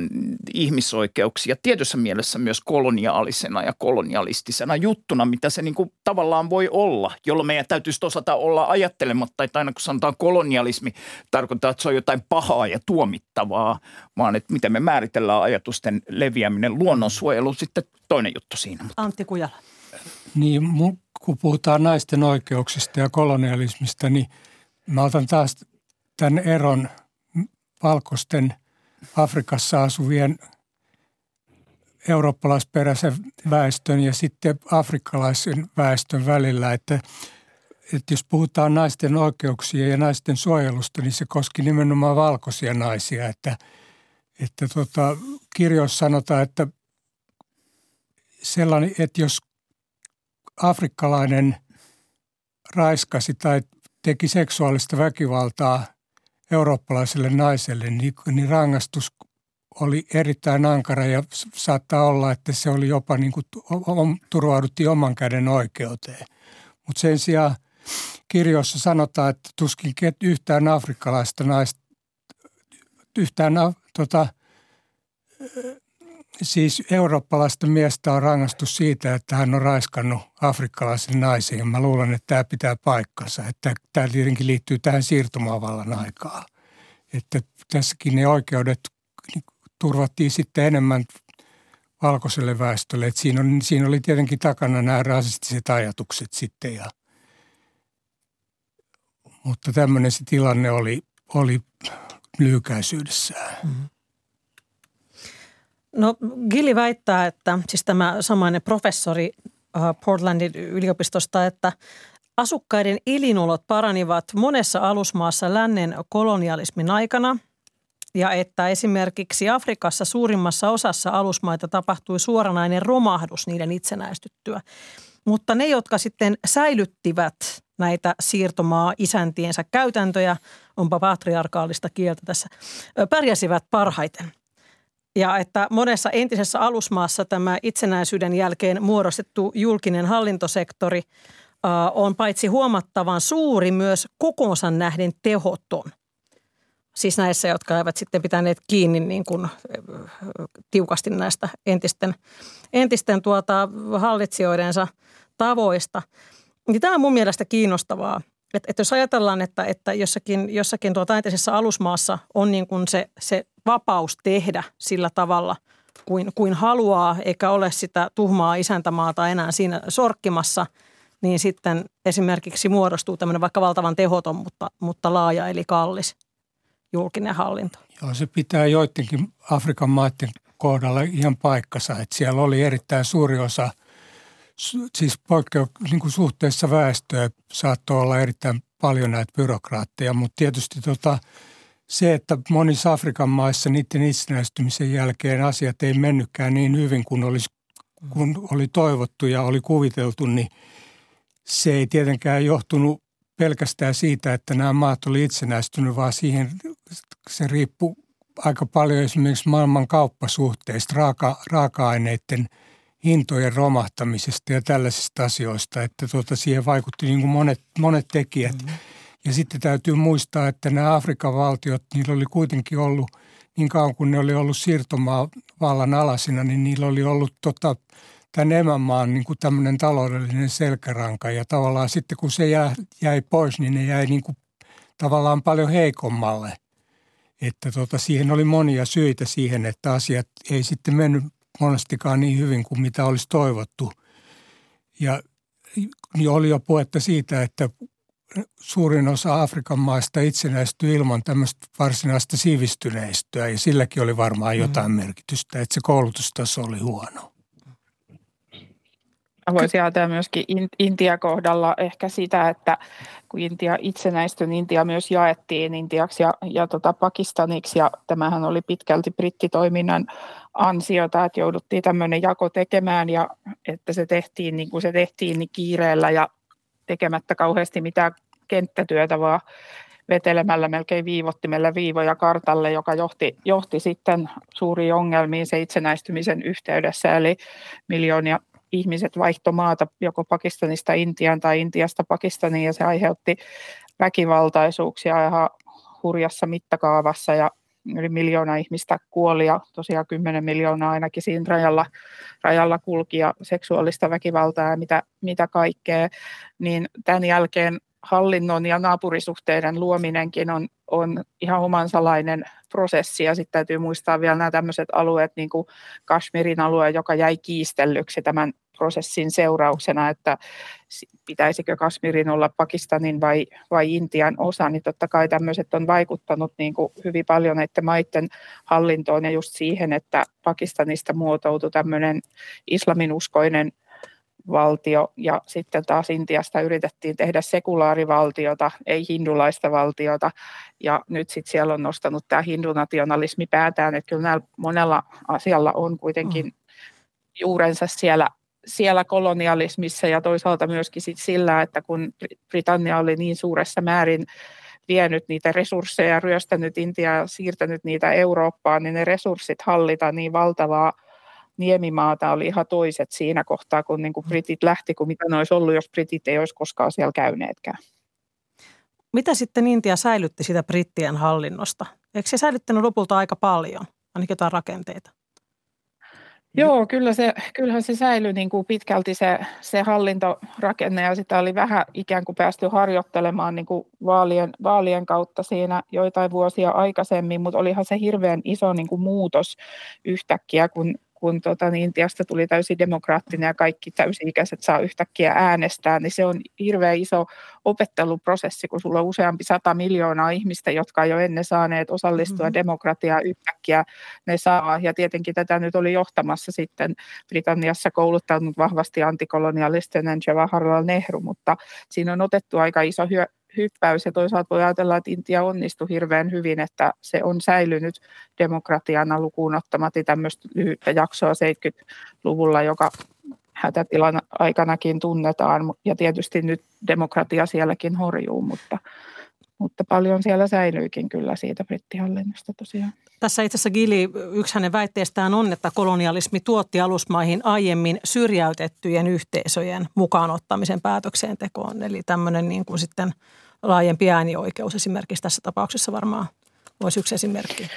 ihmisoikeuksia tietyssä mielessä myös koloniaalisena ja kolonialistisena juttuna, mitä se niin kuin tavallaan voi olla, jolloin meidän täytyisi osata olla ajattelematta, että aina kun sanotaan kolonialismi, tarkoittaa, että se on jotain pahaa ja tuomittavaa, vaan että miten me määritellään ajatusten leviäminen, luonnonsuojelu sitten toinen juttu siinä. Antti Kujala. Niin, kun puhutaan naisten oikeuksista ja kolonialismista, niin mä otan taas tämän eron valkoisten Afrikassa asuvien eurooppalaisperäisen väestön ja sitten afrikkalaisen väestön välillä, että, että jos puhutaan naisten oikeuksia ja naisten suojelusta, niin se koski nimenomaan valkoisia naisia, että, että tota, kirjoissa sanotaan, että sellainen, että jos afrikkalainen raiskasi tai teki seksuaalista väkivaltaa – eurooppalaiselle naiselle, niin, niin rangaistus oli erittäin ankara ja saattaa olla, että se oli jopa niin kuin turvauduttiin oman käden oikeuteen. Mutta sen sijaan kirjoissa sanotaan, että tuskin yhtään afrikkalaista naista, yhtään tota, siis eurooppalaista miestä on rangaistus siitä, että hän on raiskannut afrikkalaisen naisen. Mä luulen, että tämä pitää paikkansa. Että tämä tietenkin liittyy tähän siirtomaavallan aikaan. Että tässäkin ne oikeudet turvattiin sitten enemmän valkoiselle väestölle. Että siinä, on, siinä oli tietenkin takana nämä rasistiset ajatukset sitten. Ja, mutta tämmöinen se tilanne oli, oli lyhykäisyydessään. Mm-hmm. No Gilli väittää, että siis tämä samainen professori äh, Portlandin yliopistosta, että Asukkaiden elinolot paranivat monessa alusmaassa lännen kolonialismin aikana ja että esimerkiksi Afrikassa suurimmassa osassa alusmaita tapahtui suoranainen romahdus niiden itsenäistyttyä. Mutta ne, jotka sitten säilyttivät näitä siirtomaa isäntiensä käytäntöjä, onpa patriarkaalista kieltä tässä, pärjäsivät parhaiten. Ja että monessa entisessä alusmaassa tämä itsenäisyyden jälkeen muodostettu julkinen hallintosektori on paitsi huomattavan suuri, myös kokoonsa nähden tehoton. Siis näissä, jotka eivät sitten pitäneet kiinni niin kuin tiukasti näistä entisten, entisten tuota hallitsijoidensa tavoista. Niin tämä on mun mielestä kiinnostavaa. Että, että jos ajatellaan, että, että jossakin, jossakin tuota entisessä alusmaassa on niin kuin se, se vapaus tehdä sillä tavalla kuin, kuin haluaa, eikä ole sitä tuhmaa isäntämaata enää siinä sorkkimassa, niin sitten esimerkiksi muodostuu tämmöinen vaikka valtavan tehoton, mutta, mutta laaja eli kallis julkinen hallinto. Joo, se pitää joidenkin Afrikan maiden kohdalla ihan paikkansa, että siellä oli erittäin suuri osa – siis poikkeu, niin kuin suhteessa väestöä saattoi olla erittäin paljon näitä byrokraatteja, mutta tietysti tota, se, että monissa Afrikan maissa niiden itsenäistymisen jälkeen asiat ei mennytkään niin hyvin kuin, olisi, kun oli toivottu ja oli kuviteltu, niin se ei tietenkään johtunut pelkästään siitä, että nämä maat oli itsenäistynyt, vaan siihen se riippuu aika paljon esimerkiksi maailman kauppasuhteista, raaka, raaka-aineiden – hintojen romahtamisesta ja tällaisista asioista, että tuota, siihen vaikutti niin kuin monet, monet tekijät. Mm-hmm. Ja sitten täytyy muistaa, että nämä Afrikan valtiot, niillä oli kuitenkin ollut, niin kauan kuin ne oli ollut siirtomaa vallan alasina, niin niillä oli ollut tota, tämän emänmaan niin kuin tämmöinen taloudellinen selkäranka. Ja tavallaan sitten kun se jäi, jäi pois, niin ne jäi niin kuin tavallaan paljon heikommalle. Että tota, siihen oli monia syitä siihen, että asiat ei sitten mennyt monestikaan niin hyvin kuin mitä olisi toivottu. Ja niin oli jo puhetta siitä, että suurin osa Afrikan maista itsenäistyi ilman tämmöistä varsinaista sivistyneistöä ja silläkin oli varmaan jotain mm. merkitystä, että se koulutustaso oli huono. Voisi ajatella myöskin Intia kohdalla ehkä sitä, että kun Intia itsenäistyi, niin Intia myös jaettiin Intiaksi ja, ja tota Pakistaniksi ja tämähän oli pitkälti brittitoiminnan ansiota, että jouduttiin tämmöinen jako tekemään ja että se tehtiin niin kuin se tehtiin niin kiireellä ja tekemättä kauheasti mitään kenttätyötä, vaan vetelemällä melkein viivottimella viivoja kartalle, joka johti, johti sitten suuriin ongelmiin se itsenäistymisen yhteydessä, eli miljoonia ihmiset vaihto maata joko Pakistanista Intiaan tai Intiasta Pakistaniin ja se aiheutti väkivaltaisuuksia ihan hurjassa mittakaavassa. Ja yli miljoona ihmistä kuoli ja tosiaan 10 miljoonaa ainakin siinä rajalla, rajalla kulki ja seksuaalista väkivaltaa ja mitä, mitä kaikkea, niin tämän jälkeen hallinnon ja naapurisuhteiden luominenkin on, on ihan omansalainen prosessi. Ja sitten täytyy muistaa vielä nämä tämmöiset alueet, niin kuin Kashmirin alue, joka jäi kiistellyksi tämän prosessin seurauksena, että pitäisikö Kasmirin olla Pakistanin vai, vai Intian osa, niin totta kai tämmöiset on vaikuttanut niin kuin hyvin paljon näiden maiden hallintoon ja just siihen, että Pakistanista muotoutui tämmöinen islaminuskoinen valtio ja sitten taas Intiasta yritettiin tehdä sekulaarivaltiota, ei hindulaista valtiota ja nyt sitten siellä on nostanut tämä hindunationalismi päätään, että kyllä näillä monella asialla on kuitenkin mm. juurensa siellä siellä kolonialismissa ja toisaalta myöskin sit sillä, että kun Britannia oli niin suuressa määrin vienyt niitä resursseja, ryöstänyt Intiaa, siirtänyt niitä Eurooppaan, niin ne resurssit hallita niin valtavaa niemimaata oli ihan toiset siinä kohtaa, kun niin kuin britit lähti, kuin mitä ne olisi ollut, jos britit ei olisi koskaan siellä käyneetkään. Mitä sitten Intia säilytti sitä brittien hallinnosta? Eikö se säilyttänyt lopulta aika paljon, ainakin jotain rakenteita? Joo, kyllä se, kyllähän se säilyi niin kuin pitkälti se, se hallintorakenne ja sitä oli vähän ikään kuin päästy harjoittelemaan niin kuin vaalien, vaalien kautta siinä joitain vuosia aikaisemmin, mutta olihan se hirveän iso niin kuin muutos yhtäkkiä, kun kun tota, niin Intiasta tuli täysin demokraattinen ja kaikki täysi-ikäiset saa yhtäkkiä äänestää, niin se on hirveän iso opetteluprosessi, kun sulla on useampi sata miljoonaa ihmistä, jotka jo ennen saaneet osallistua mm-hmm. demokratiaan yhtäkkiä ne saa. Ja tietenkin tätä nyt oli johtamassa sitten Britanniassa kouluttanut vahvasti antikolonialistinen Jawaharlal Nehru, mutta siinä on otettu aika iso hyö, hyppäys. Ja toisaalta voi ajatella, että Intia onnistui hirveän hyvin, että se on säilynyt demokratiana lukuun ottamatta tämmöistä lyhyttä jaksoa 70-luvulla, joka hätätilan aikanakin tunnetaan. Ja tietysti nyt demokratia sielläkin horjuu, mutta, mutta paljon siellä säilyykin kyllä siitä brittihallinnosta tosiaan. Tässä itse asiassa Gili, yksi hänen väitteestään on, että kolonialismi tuotti alusmaihin aiemmin syrjäytettyjen yhteisöjen mukaanottamisen päätöksentekoon. Eli tämmöinen niin kuin sitten laajempi äänioikeus esimerkiksi tässä tapauksessa varmaan olisi yksi esimerkki.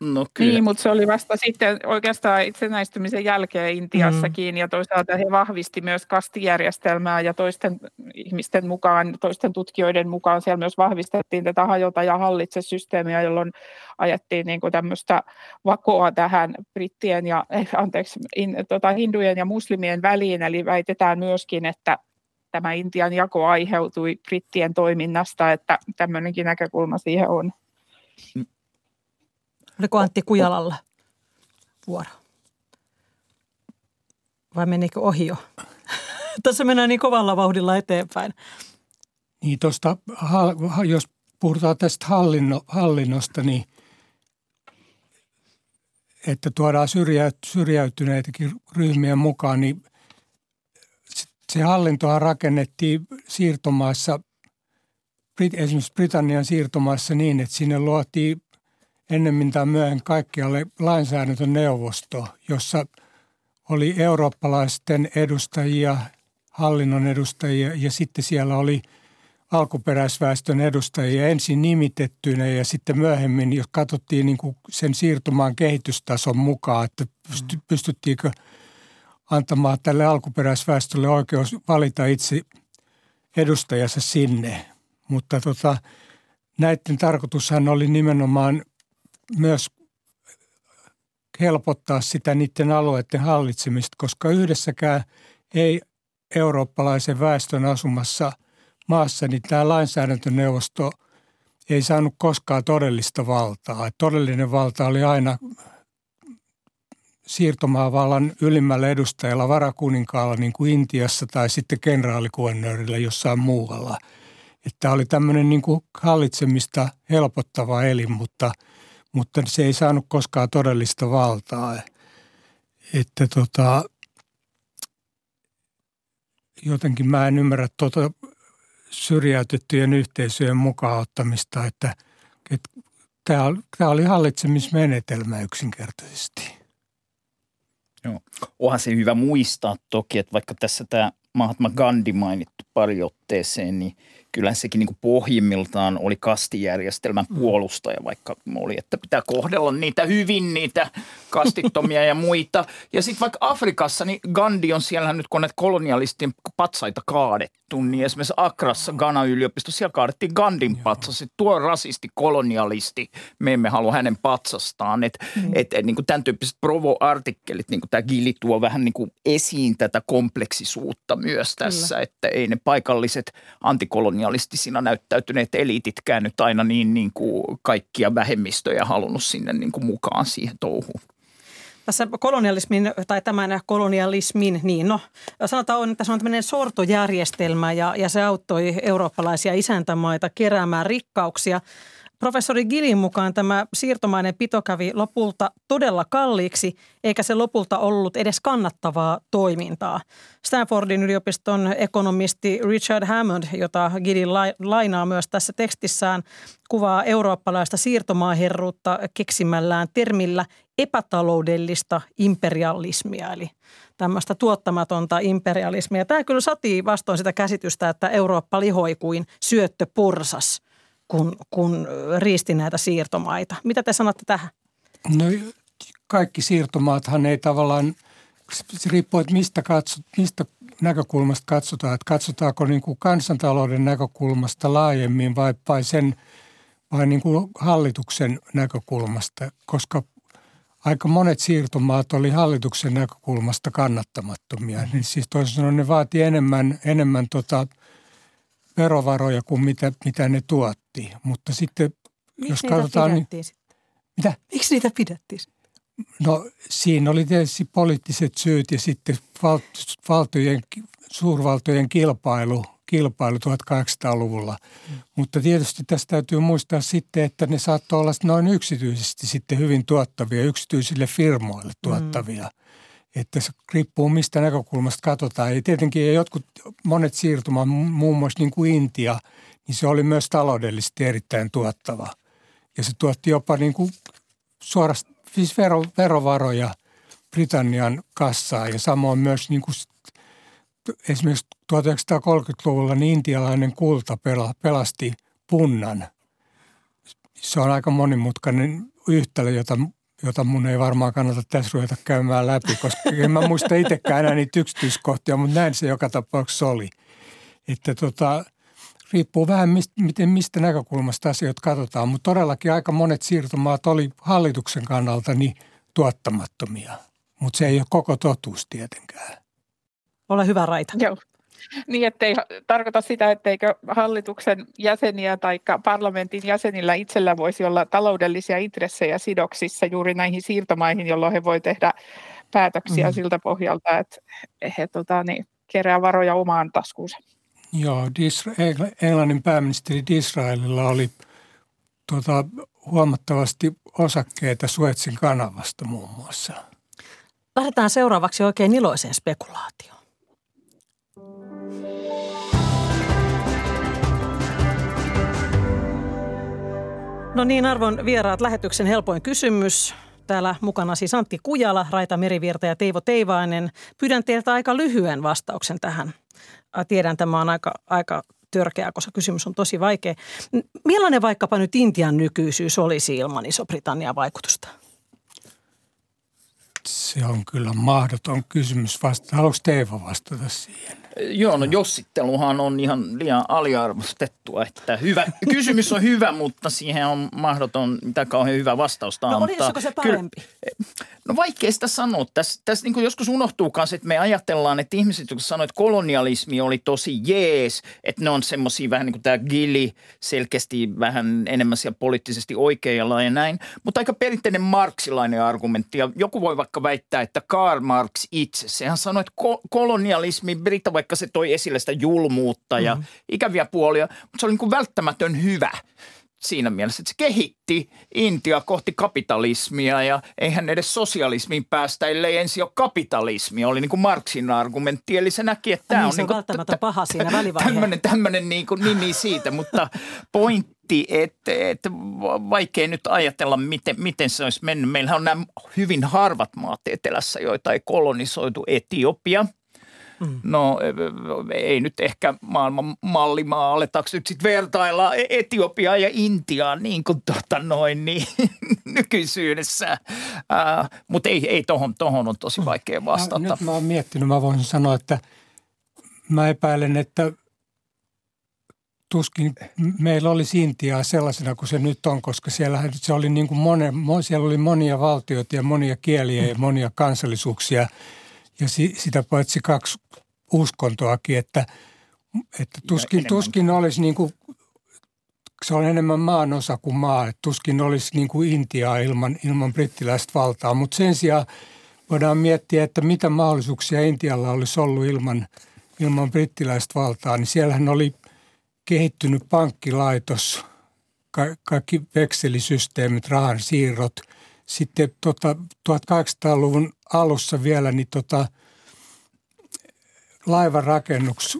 No kyllä. Niin, mutta se oli vasta sitten oikeastaan itsenäistymisen jälkeen Intiassakin mm. ja toisaalta he vahvisti myös kastijärjestelmää ja toisten ihmisten mukaan, toisten tutkijoiden mukaan siellä myös vahvistettiin tätä hajota ja hallitse systeemiä, jolloin ajettiin niin kuin tämmöistä vakoa tähän brittien ja, eh, anteeksi, in, tota, hindujen ja muslimien väliin, eli väitetään myöskin, että tämä Intian jako aiheutui brittien toiminnasta, että tämmöinenkin näkökulma siihen on. Oliko Antti Kujalalla vuoro? Vai menikö ohi jo? Tässä mennään niin kovalla vauhdilla eteenpäin. Niin tuosta, jos puhutaan tästä hallinno, hallinnosta, niin että tuodaan syrjäytyneitäkin ryhmiä mukaan, niin se hallintoa rakennettiin siirtomaissa, esimerkiksi Britannian siirtomaissa niin, että sinne luotiin ennemmin tai myöhemmin kaikkialle lainsäädäntöneuvosto, jossa oli eurooppalaisten edustajia, hallinnon edustajia ja sitten siellä oli alkuperäisväestön edustajia ensin nimitettyinä ja sitten myöhemmin, jos katsottiin niin kuin sen siirtomaan kehitystason mukaan, että pystyttiinkö antamaan tälle alkuperäisväestölle oikeus valita itse edustajansa sinne. Mutta tota, näiden tarkoitushan oli nimenomaan myös helpottaa sitä niiden alueiden hallitsemista, koska yhdessäkään ei eurooppalaisen väestön asumassa maassa, niin tämä lainsäädäntöneuvosto ei saanut koskaan todellista valtaa. Et todellinen valta oli aina siirtomaavallan ylimmällä edustajalla varakuninkaalla niin kuin Intiassa tai sitten kenraalikuennöörillä jossain muualla. Että oli tämmöinen niin kuin hallitsemista helpottava elin, mutta – mutta se ei saanut koskaan todellista valtaa. Että tota, jotenkin mä en ymmärrä tuota syrjäytettyjen yhteisöjen mukaan ottamista, että, että tämä oli hallitsemismenetelmä yksinkertaisesti. Joo. Onhan se hyvä muistaa toki, että vaikka tässä tämä Mahatma Gandhi mainittu pari otteeseen, niin – kyllä sekin niin kuin pohjimmiltaan oli kastijärjestelmän mm. puolustaja, vaikka oli, että pitää kohdella niitä hyvin, niitä kastittomia ja muita. Ja sitten vaikka Afrikassa, niin Gandhi on siellä nyt, kun näitä kolonialistien patsaita kaadettu, niin esimerkiksi Akrassa, Ghana yliopisto, siellä kaadettiin Gandhin patsas. Että tuo rasisti, kolonialisti, me emme halua hänen patsastaan. Että mm. et, et, niin kuin tämän tyyppiset provo-artikkelit, niin kuin tämä Gili tuo vähän niin kuin esiin tätä kompleksisuutta myös tässä, Kyllä. että ei ne paikalliset antikolonialiset kolonialistisina näyttäytyneet eliititkään nyt aina niin, niin kuin kaikkia vähemmistöjä halunnut sinne niin kuin mukaan siihen touhuun. Tässä kolonialismin tai tämän kolonialismin, niin no sanotaan, että se on tämmöinen sortojärjestelmä ja, ja se auttoi eurooppalaisia isäntämaita keräämään rikkauksia – Professori Gilin mukaan tämä siirtomainen pito kävi lopulta todella kalliiksi, eikä se lopulta ollut edes kannattavaa toimintaa. Stanfordin yliopiston ekonomisti Richard Hammond, jota Gilin lainaa myös tässä tekstissään, kuvaa eurooppalaista siirtomaaherruutta keksimällään termillä epätaloudellista imperialismia, eli tämmöistä tuottamatonta imperialismia. Tämä kyllä satii vastoin sitä käsitystä, että Eurooppa lihoi kuin syöttöporsas – kun, kun riisti näitä siirtomaita. Mitä te sanotte tähän? No kaikki siirtomaathan ei tavallaan, se riippuu, että mistä, katsot, mistä näkökulmasta katsotaan. Että katsotaanko niin kuin kansantalouden näkökulmasta laajemmin vai, vai sen vai niin kuin hallituksen näkökulmasta, koska aika monet siirtomaat oli hallituksen näkökulmasta kannattamattomia. Niin siis toisin sanoen ne vaati enemmän, enemmän tota verovaroja kuin mitä, mitä ne tuotti. Mutta sitten Miksi jos niitä katsotaan, niin, pidettiin? mitä? Miksi niitä pidettiin? No siinä oli tietysti poliittiset syyt ja sitten val, valtojen, suurvaltojen kilpailu, kilpailu 1800-luvulla. Mm. Mutta tietysti tästä täytyy muistaa sitten, että ne saattoi olla noin yksityisesti sitten hyvin tuottavia, yksityisille firmoille tuottavia. Mm. Että se riippuu mistä näkökulmasta katsotaan. Ja tietenkin jotkut monet siirtymät, muun muassa niin kuin Intia, niin se oli myös taloudellisesti erittäin tuottava. Ja se tuotti jopa niin kuin suorasta, siis vero, verovaroja Britannian kassaa ja samoin myös niin kuin esimerkiksi 1930-luvulla niin intialainen kulta pelasti punnan. Se on aika monimutkainen yhtälö, jota, jota mun ei varmaan kannata tässä ruveta käymään läpi, koska en mä muista itsekään enää niitä yksityiskohtia, mutta näin se joka tapauksessa oli. Että tota, riippuu vähän mistä, miten, mistä näkökulmasta asioita katsotaan, mutta todellakin aika monet siirtomaat oli hallituksen kannalta niin tuottamattomia, mutta se ei ole koko totuus tietenkään. Ole hyvä Raita. Joo. Niin, ettei tarkoita sitä, etteikö hallituksen jäseniä tai parlamentin jäsenillä itsellä voisi olla taloudellisia intressejä sidoksissa juuri näihin siirtomaihin, jolloin he voi tehdä päätöksiä mm. siltä pohjalta, että he tota, niin, kerää varoja omaan taskuunsa. Joo, Englannin pääministeri Disraelilla oli tuota, huomattavasti osakkeita Suetsin kanavasta muun muassa. Lähdetään seuraavaksi oikein iloiseen spekulaatioon. No niin, arvon vieraat, lähetyksen helpoin kysymys. Täällä mukana siis Antti Kujala, Raita Merivirta ja Teivo Teivainen. Pyydän teiltä aika lyhyen vastauksen tähän. Tiedän, tämä on aika, aika törkeä, koska kysymys on tosi vaikea. Millainen vaikkapa nyt Intian nykyisyys olisi ilman Iso-Britannian vaikutusta? Se on kyllä mahdoton kysymys vastata. Haluaisi Teivo vastata siihen? Joo, no jossitteluhan on ihan liian aliarvostettua. Että hyvä, kysymys on hyvä, mutta siihen on mahdoton mitä kauhean hyvä vastausta no, antaa. No se parempi? Kyllä, no vaikea sitä sanoa. Tässä, tässä niin joskus unohtuu myös, että me ajatellaan, että ihmiset, jotka sanoivat, että kolonialismi oli tosi jees, että ne on semmoisia vähän niin kuin tämä Gilli, selkeästi vähän enemmän siellä poliittisesti oikealla ja näin. Mutta aika perinteinen marksilainen argumentti. Ja joku voi vaikka väittää, että Karl Marx itse, sehän sanoi, että kolonialismi, Brita vaikka se toi esille sitä julmuutta ja mm-hmm. ikäviä puolia, mutta se oli niin kuin välttämätön hyvä siinä mielessä, että se kehitti Intia kohti kapitalismia ja eihän edes sosialismiin päästä, ellei ensin ole kapitalismia, oli niin kuin Marxin argumentti. Eli se näki, että tämä niin, on, se on niin välttämättä t- paha siinä välivaiheessa. Tämmöinen, tämmöinen niin kuin nimi siitä, mutta pointti, että, että vaikea nyt ajatella, miten, miten se olisi mennyt. Meillähän on nämä hyvin harvat maat etelässä, joita ei kolonisoitu. Etiopia – Mm. No ei nyt ehkä maailman mallimaa, aletaanko nyt sitten vertailla e- Etiopiaa ja Intiaa niin kuin tota noin niin nykyisyydessä. Mutta ei, ei tohon, tohon on tosi vaikea vastata. Mä, nyt mä oon miettinyt, mä voisin sanoa, että mä epäilen, että tuskin meillä olisi Intiaa sellaisena kuin se nyt on, koska siellä se oli niin kuin monen, siellä oli monia valtioita ja monia kieliä ja monia kansallisuuksia – ja si, sitä paitsi kaksi uskontoakin, että, että tuskin, tuskin olisi niin kuin, se on enemmän maan osa kuin maa, että tuskin olisi niin kuin Intiaa ilman, ilman brittiläistä valtaa, mutta sen sijaan voidaan miettiä, että mitä mahdollisuuksia Intialla olisi ollut ilman, ilman brittiläistä valtaa, niin siellähän oli kehittynyt pankkilaitos, ka- kaikki vekselisysteemit, rahan siirrot – sitten tota, 1800-luvun alussa vielä niin tota, laivanrakennus,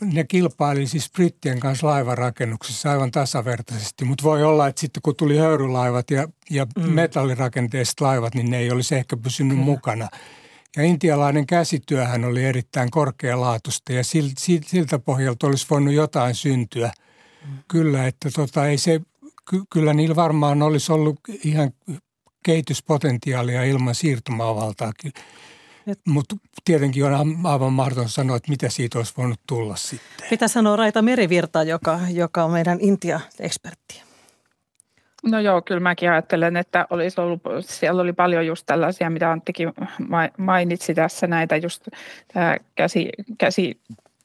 ne kilpaili siis brittien kanssa laivanrakennuksessa aivan tasavertaisesti, mutta voi olla, että sitten kun tuli höyrylaivat ja, ja mm. metallirakenteiset laivat, niin ne ei olisi ehkä pysynyt Kyllä. mukana. Ja intialainen käsityöhän oli erittäin korkealaatuista ja siltä pohjalta olisi voinut jotain syntyä. Mm. Kyllä, että tota, ei se ky- kyllä niillä varmaan olisi ollut ihan kehityspotentiaalia ilman siirtomaavaltaakin. Mutta tietenkin on aivan mahdoton sanoa, että mitä siitä olisi voinut tulla sitten. Mitä sanoo Raita Merivirta, joka, joka on meidän Intia-ekspertti? No joo, kyllä mäkin ajattelen, että olisi ollut, siellä oli paljon just tällaisia, mitä Anttikin mainitsi tässä, näitä just tämä käsi, käsi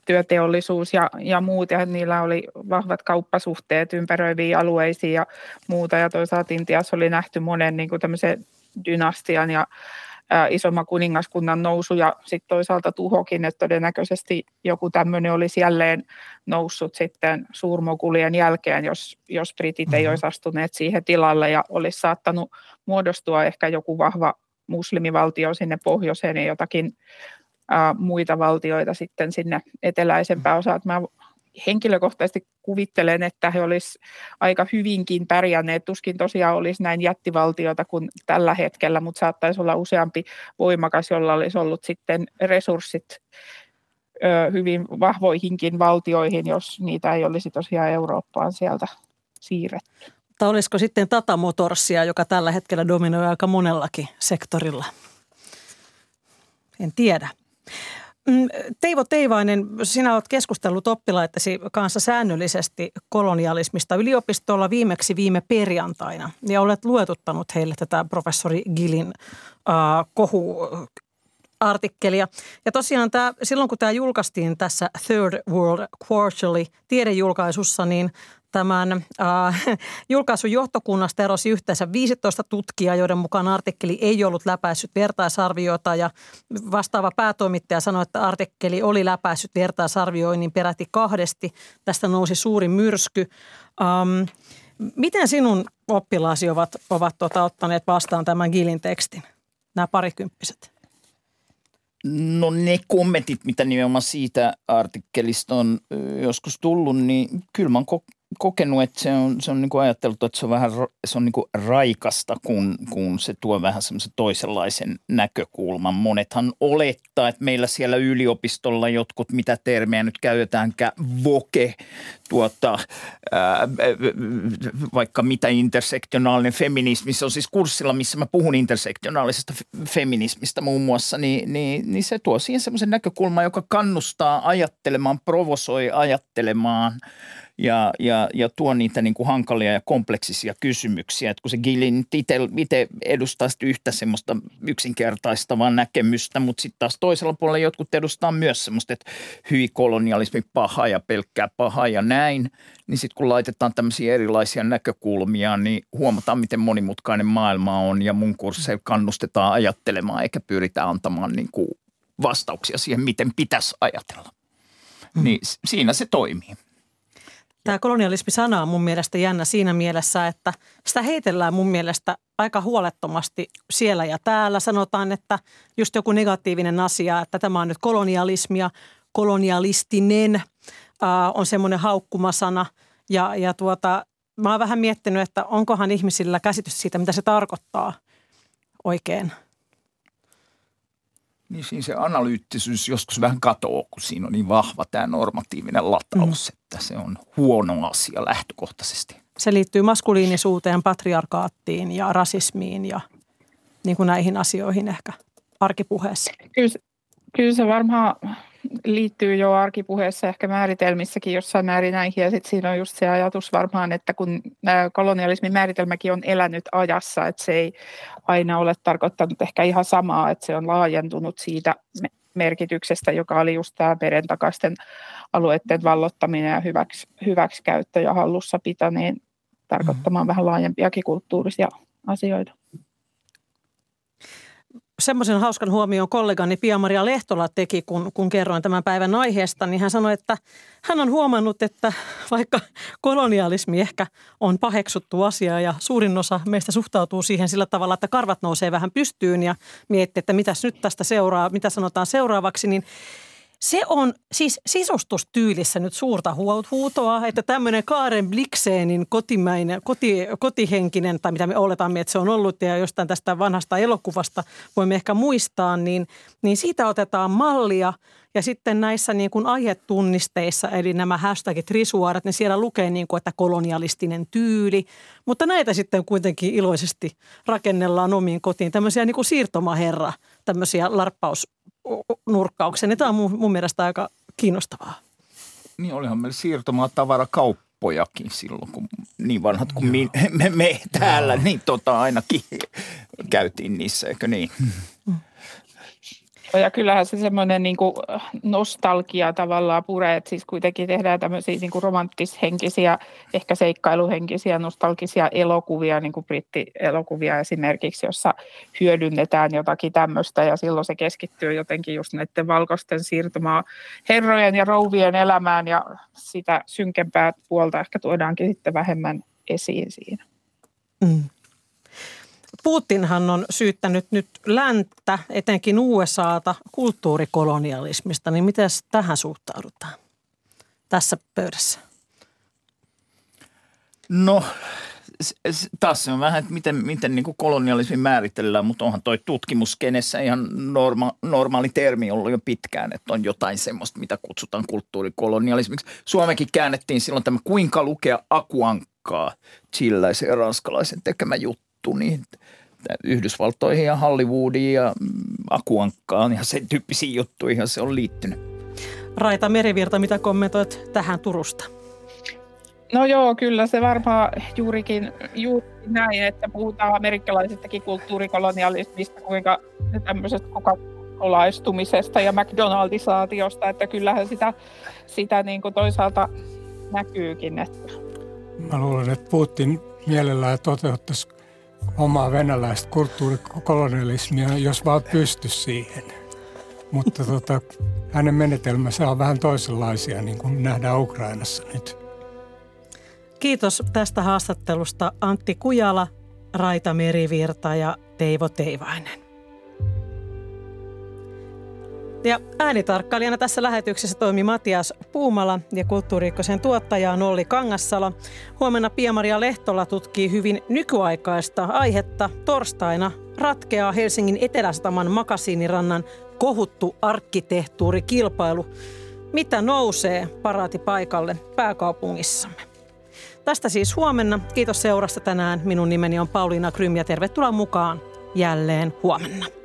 työteollisuus ja, ja muut, ja niillä oli vahvat kauppasuhteet ympäröiviin alueisiin ja muuta, ja toisaalta Intiassa oli nähty monen niin kuin dynastian ja ä, isomman kuningaskunnan nousu ja sitten toisaalta tuhokin, että todennäköisesti joku tämmöinen olisi jälleen noussut sitten suurmokulien jälkeen, jos, jos britit mm-hmm. ei olisi astuneet siihen tilalle ja olisi saattanut muodostua ehkä joku vahva muslimivaltio sinne pohjoiseen ja jotakin muita valtioita sitten sinne eteläisempään osaan. Mä henkilökohtaisesti kuvittelen, että he olisivat aika hyvinkin pärjänneet. Tuskin tosiaan olisi näin jättivaltiota kuin tällä hetkellä, mutta saattaisi olla useampi voimakas, jolla olisi ollut sitten resurssit ö, hyvin vahvoihinkin valtioihin, jos niitä ei olisi tosiaan Eurooppaan sieltä siirretty. Tai olisiko sitten Tata Motorsia, joka tällä hetkellä dominoi aika monellakin sektorilla? En tiedä. Mm, Teivo Teivainen, sinä olet keskustellut oppilaittesi kanssa säännöllisesti kolonialismista yliopistolla viimeksi viime perjantaina ja olet luetuttanut heille tätä professori Gilin äh, kohu artikkelia. Ja tosiaan tämä, silloin kun tämä julkaistiin tässä Third World Quarterly tiedejulkaisussa, niin Tämän äh, julkaisun johtokunnasta erosi yhteensä 15 tutkijaa, joiden mukaan artikkeli ei ollut läpäissyt vertaisarviota ja vastaava päätoimittaja sanoi, että artikkeli oli läpäissyt vertaisarvioinnin peräti kahdesti. Tästä nousi suuri myrsky. Ähm, miten sinun oppilaasi ovat, ovat tuota, ottaneet vastaan tämän Gilin tekstin, nämä parikymppiset? No ne kommentit, mitä nimenomaan siitä artikkelista on joskus tullut, niin kyllä mä oon kokenut, että se on, se on niin kuin ajateltu, että se on vähän se on niin kuin raikasta, kun, kun se tuo vähän semmoisen toisenlaisen näkökulman. Monethan olettaa, että meillä siellä yliopistolla jotkut, mitä termejä nyt käytetäänkään, voke, tuota, ää, vaikka mitä intersektionaalinen feminismi, se on siis kurssilla, missä mä puhun intersektionaalisesta feminismistä muun muassa, niin, niin, niin se tuo siihen semmoisen näkökulman, joka kannustaa ajattelemaan, provosoi ajattelemaan – ja, ja, ja tuo niitä niin kuin hankalia ja kompleksisia kysymyksiä. Et kun se Gilin itse edustaa yhtä semmoista yksinkertaistavaa näkemystä, mutta sitten taas toisella puolella jotkut edustaa myös semmoista, että hyi kolonialismi paha ja pelkkää paha ja näin. Niin sitten kun laitetaan tämmöisiä erilaisia näkökulmia, niin huomataan, miten monimutkainen maailma on ja mun kursseilla kannustetaan ajattelemaan eikä pyritä antamaan niin kuin vastauksia siihen, miten pitäisi ajatella. Mm. Niin siinä se toimii. Tämä kolonialismi-sana on mun mielestä jännä siinä mielessä, että sitä heitellään mun mielestä aika huolettomasti siellä ja täällä. Sanotaan, että just joku negatiivinen asia, että tämä on nyt kolonialismia, kolonialistinen äh, on semmoinen haukkumasana. Ja, ja tuota, mä oon vähän miettinyt, että onkohan ihmisillä käsitys siitä, mitä se tarkoittaa oikein – niin siinä se analyyttisyys joskus vähän katoaa, kun siinä on niin vahva tämä normatiivinen lataus, mm. että se on huono asia lähtökohtaisesti. Se liittyy maskuliinisuuteen, patriarkaattiin ja rasismiin ja niin kuin näihin asioihin ehkä arkipuheessa. Kyllä, kyllä se varmaan liittyy jo arkipuheessa ehkä määritelmissäkin jossain määrin näihin. Ja sitten siinä on just se ajatus varmaan, että kun kolonialismin määritelmäkin on elänyt ajassa, että se ei aina ole tarkoittanut ehkä ihan samaa, että se on laajentunut siitä merkityksestä, joka oli just tämä merentakaisten alueiden vallottaminen ja hyväks, hyväksikäyttö ja hallussapito, niin tarkoittamaan mm. vähän laajempiakin kulttuurisia asioita semmoisen hauskan huomion kollegani Pia-Maria Lehtola teki, kun, kun kerroin tämän päivän aiheesta, niin hän sanoi, että hän on huomannut, että vaikka kolonialismi ehkä on paheksuttu asia ja suurin osa meistä suhtautuu siihen sillä tavalla, että karvat nousee vähän pystyyn ja miettii, että mitäs nyt tästä seuraa, mitä sanotaan seuraavaksi, niin se on siis sisustustyylissä nyt suurta huutoa, että tämmöinen Kaaren Blikseenin kotimäinen, koti, kotihenkinen, tai mitä me oletamme, että se on ollut, ja jostain tästä vanhasta elokuvasta voimme ehkä muistaa, niin, niin siitä otetaan mallia. Ja sitten näissä niin kuin aihetunnisteissa, eli nämä hashtagit, risuaarat, niin siellä lukee, niin kuin, että kolonialistinen tyyli. Mutta näitä sitten kuitenkin iloisesti rakennellaan omiin kotiin. Tämmöisiä niin kuin siirtomaherra, tämmöisiä larppaus nurkkauksen. Ja tämä on mun, mun mielestä aika kiinnostavaa. Niin olihan meillä siirtomaa kauppa pojakin silloin, kun niin vanhat kuin me, me, me täällä, niin tota ainakin käytiin niissä, eikö niin? Ja kyllähän se semmoinen niin kuin nostalgia tavallaan puree, että siis kuitenkin tehdään tämmöisiä niin kuin romanttishenkisiä, ehkä seikkailuhenkisiä, nostalgisia elokuvia, niin kuin brittielokuvia esimerkiksi, jossa hyödynnetään jotakin tämmöistä ja silloin se keskittyy jotenkin just näiden valkoisten siirtymaa herrojen ja rouvien elämään ja sitä synkempää puolta ehkä tuodaankin sitten vähemmän esiin siinä. Mm. Putinhan on syyttänyt nyt länttä, etenkin USAta, kulttuurikolonialismista, niin miten tähän suhtaudutaan tässä pöydässä? No, taas se on vähän, että miten, miten niin kuin kolonialismi määritellään, mutta onhan toi tutkimuskenessä ihan norma, normaali termi ollut jo pitkään, että on jotain semmoista, mitä kutsutaan kulttuurikolonialismiksi. Suomekin käännettiin silloin tämä Kuinka lukea akuankkaa, chillaisen ja ranskalaisen tekemä juttu, niin Yhdysvaltoihin ja Hollywoodiin ja Akuankkaan ja sen tyyppisiin juttuihin se on liittynyt. Raita Merivirta, mitä kommentoit tähän Turusta? No joo, kyllä se varmaan juurikin, juuri näin, että puhutaan amerikkalaisestakin kulttuurikolonialismista, kuinka tämmöisestä coca ja McDonaldisaatiosta, että kyllähän sitä, sitä niin kuin toisaalta näkyykin. Että. Mä luulen, että Putin mielellään toteuttaisi omaa venäläistä kulttuurikolonialismia, jos vaan pysty siihen. Mutta tota, hänen menetelmänsä on vähän toisenlaisia, niin kuin nähdään Ukrainassa nyt. Kiitos tästä haastattelusta Antti Kujala, Raita Merivirta ja Teivo Teivainen. Ja äänitarkkailijana tässä lähetyksessä toimi Matias Puumala ja kulttuuriikkosen tuottaja on Olli Kangassalo. Huomenna Pia-Maria Lehtola tutkii hyvin nykyaikaista aihetta. Torstaina ratkeaa Helsingin Etelästaman Makasiinirannan kohuttu arkkitehtuurikilpailu. Mitä nousee paraatipaikalle pääkaupungissamme? Tästä siis huomenna. Kiitos seurasta tänään. Minun nimeni on Pauliina Krym ja tervetuloa mukaan jälleen huomenna.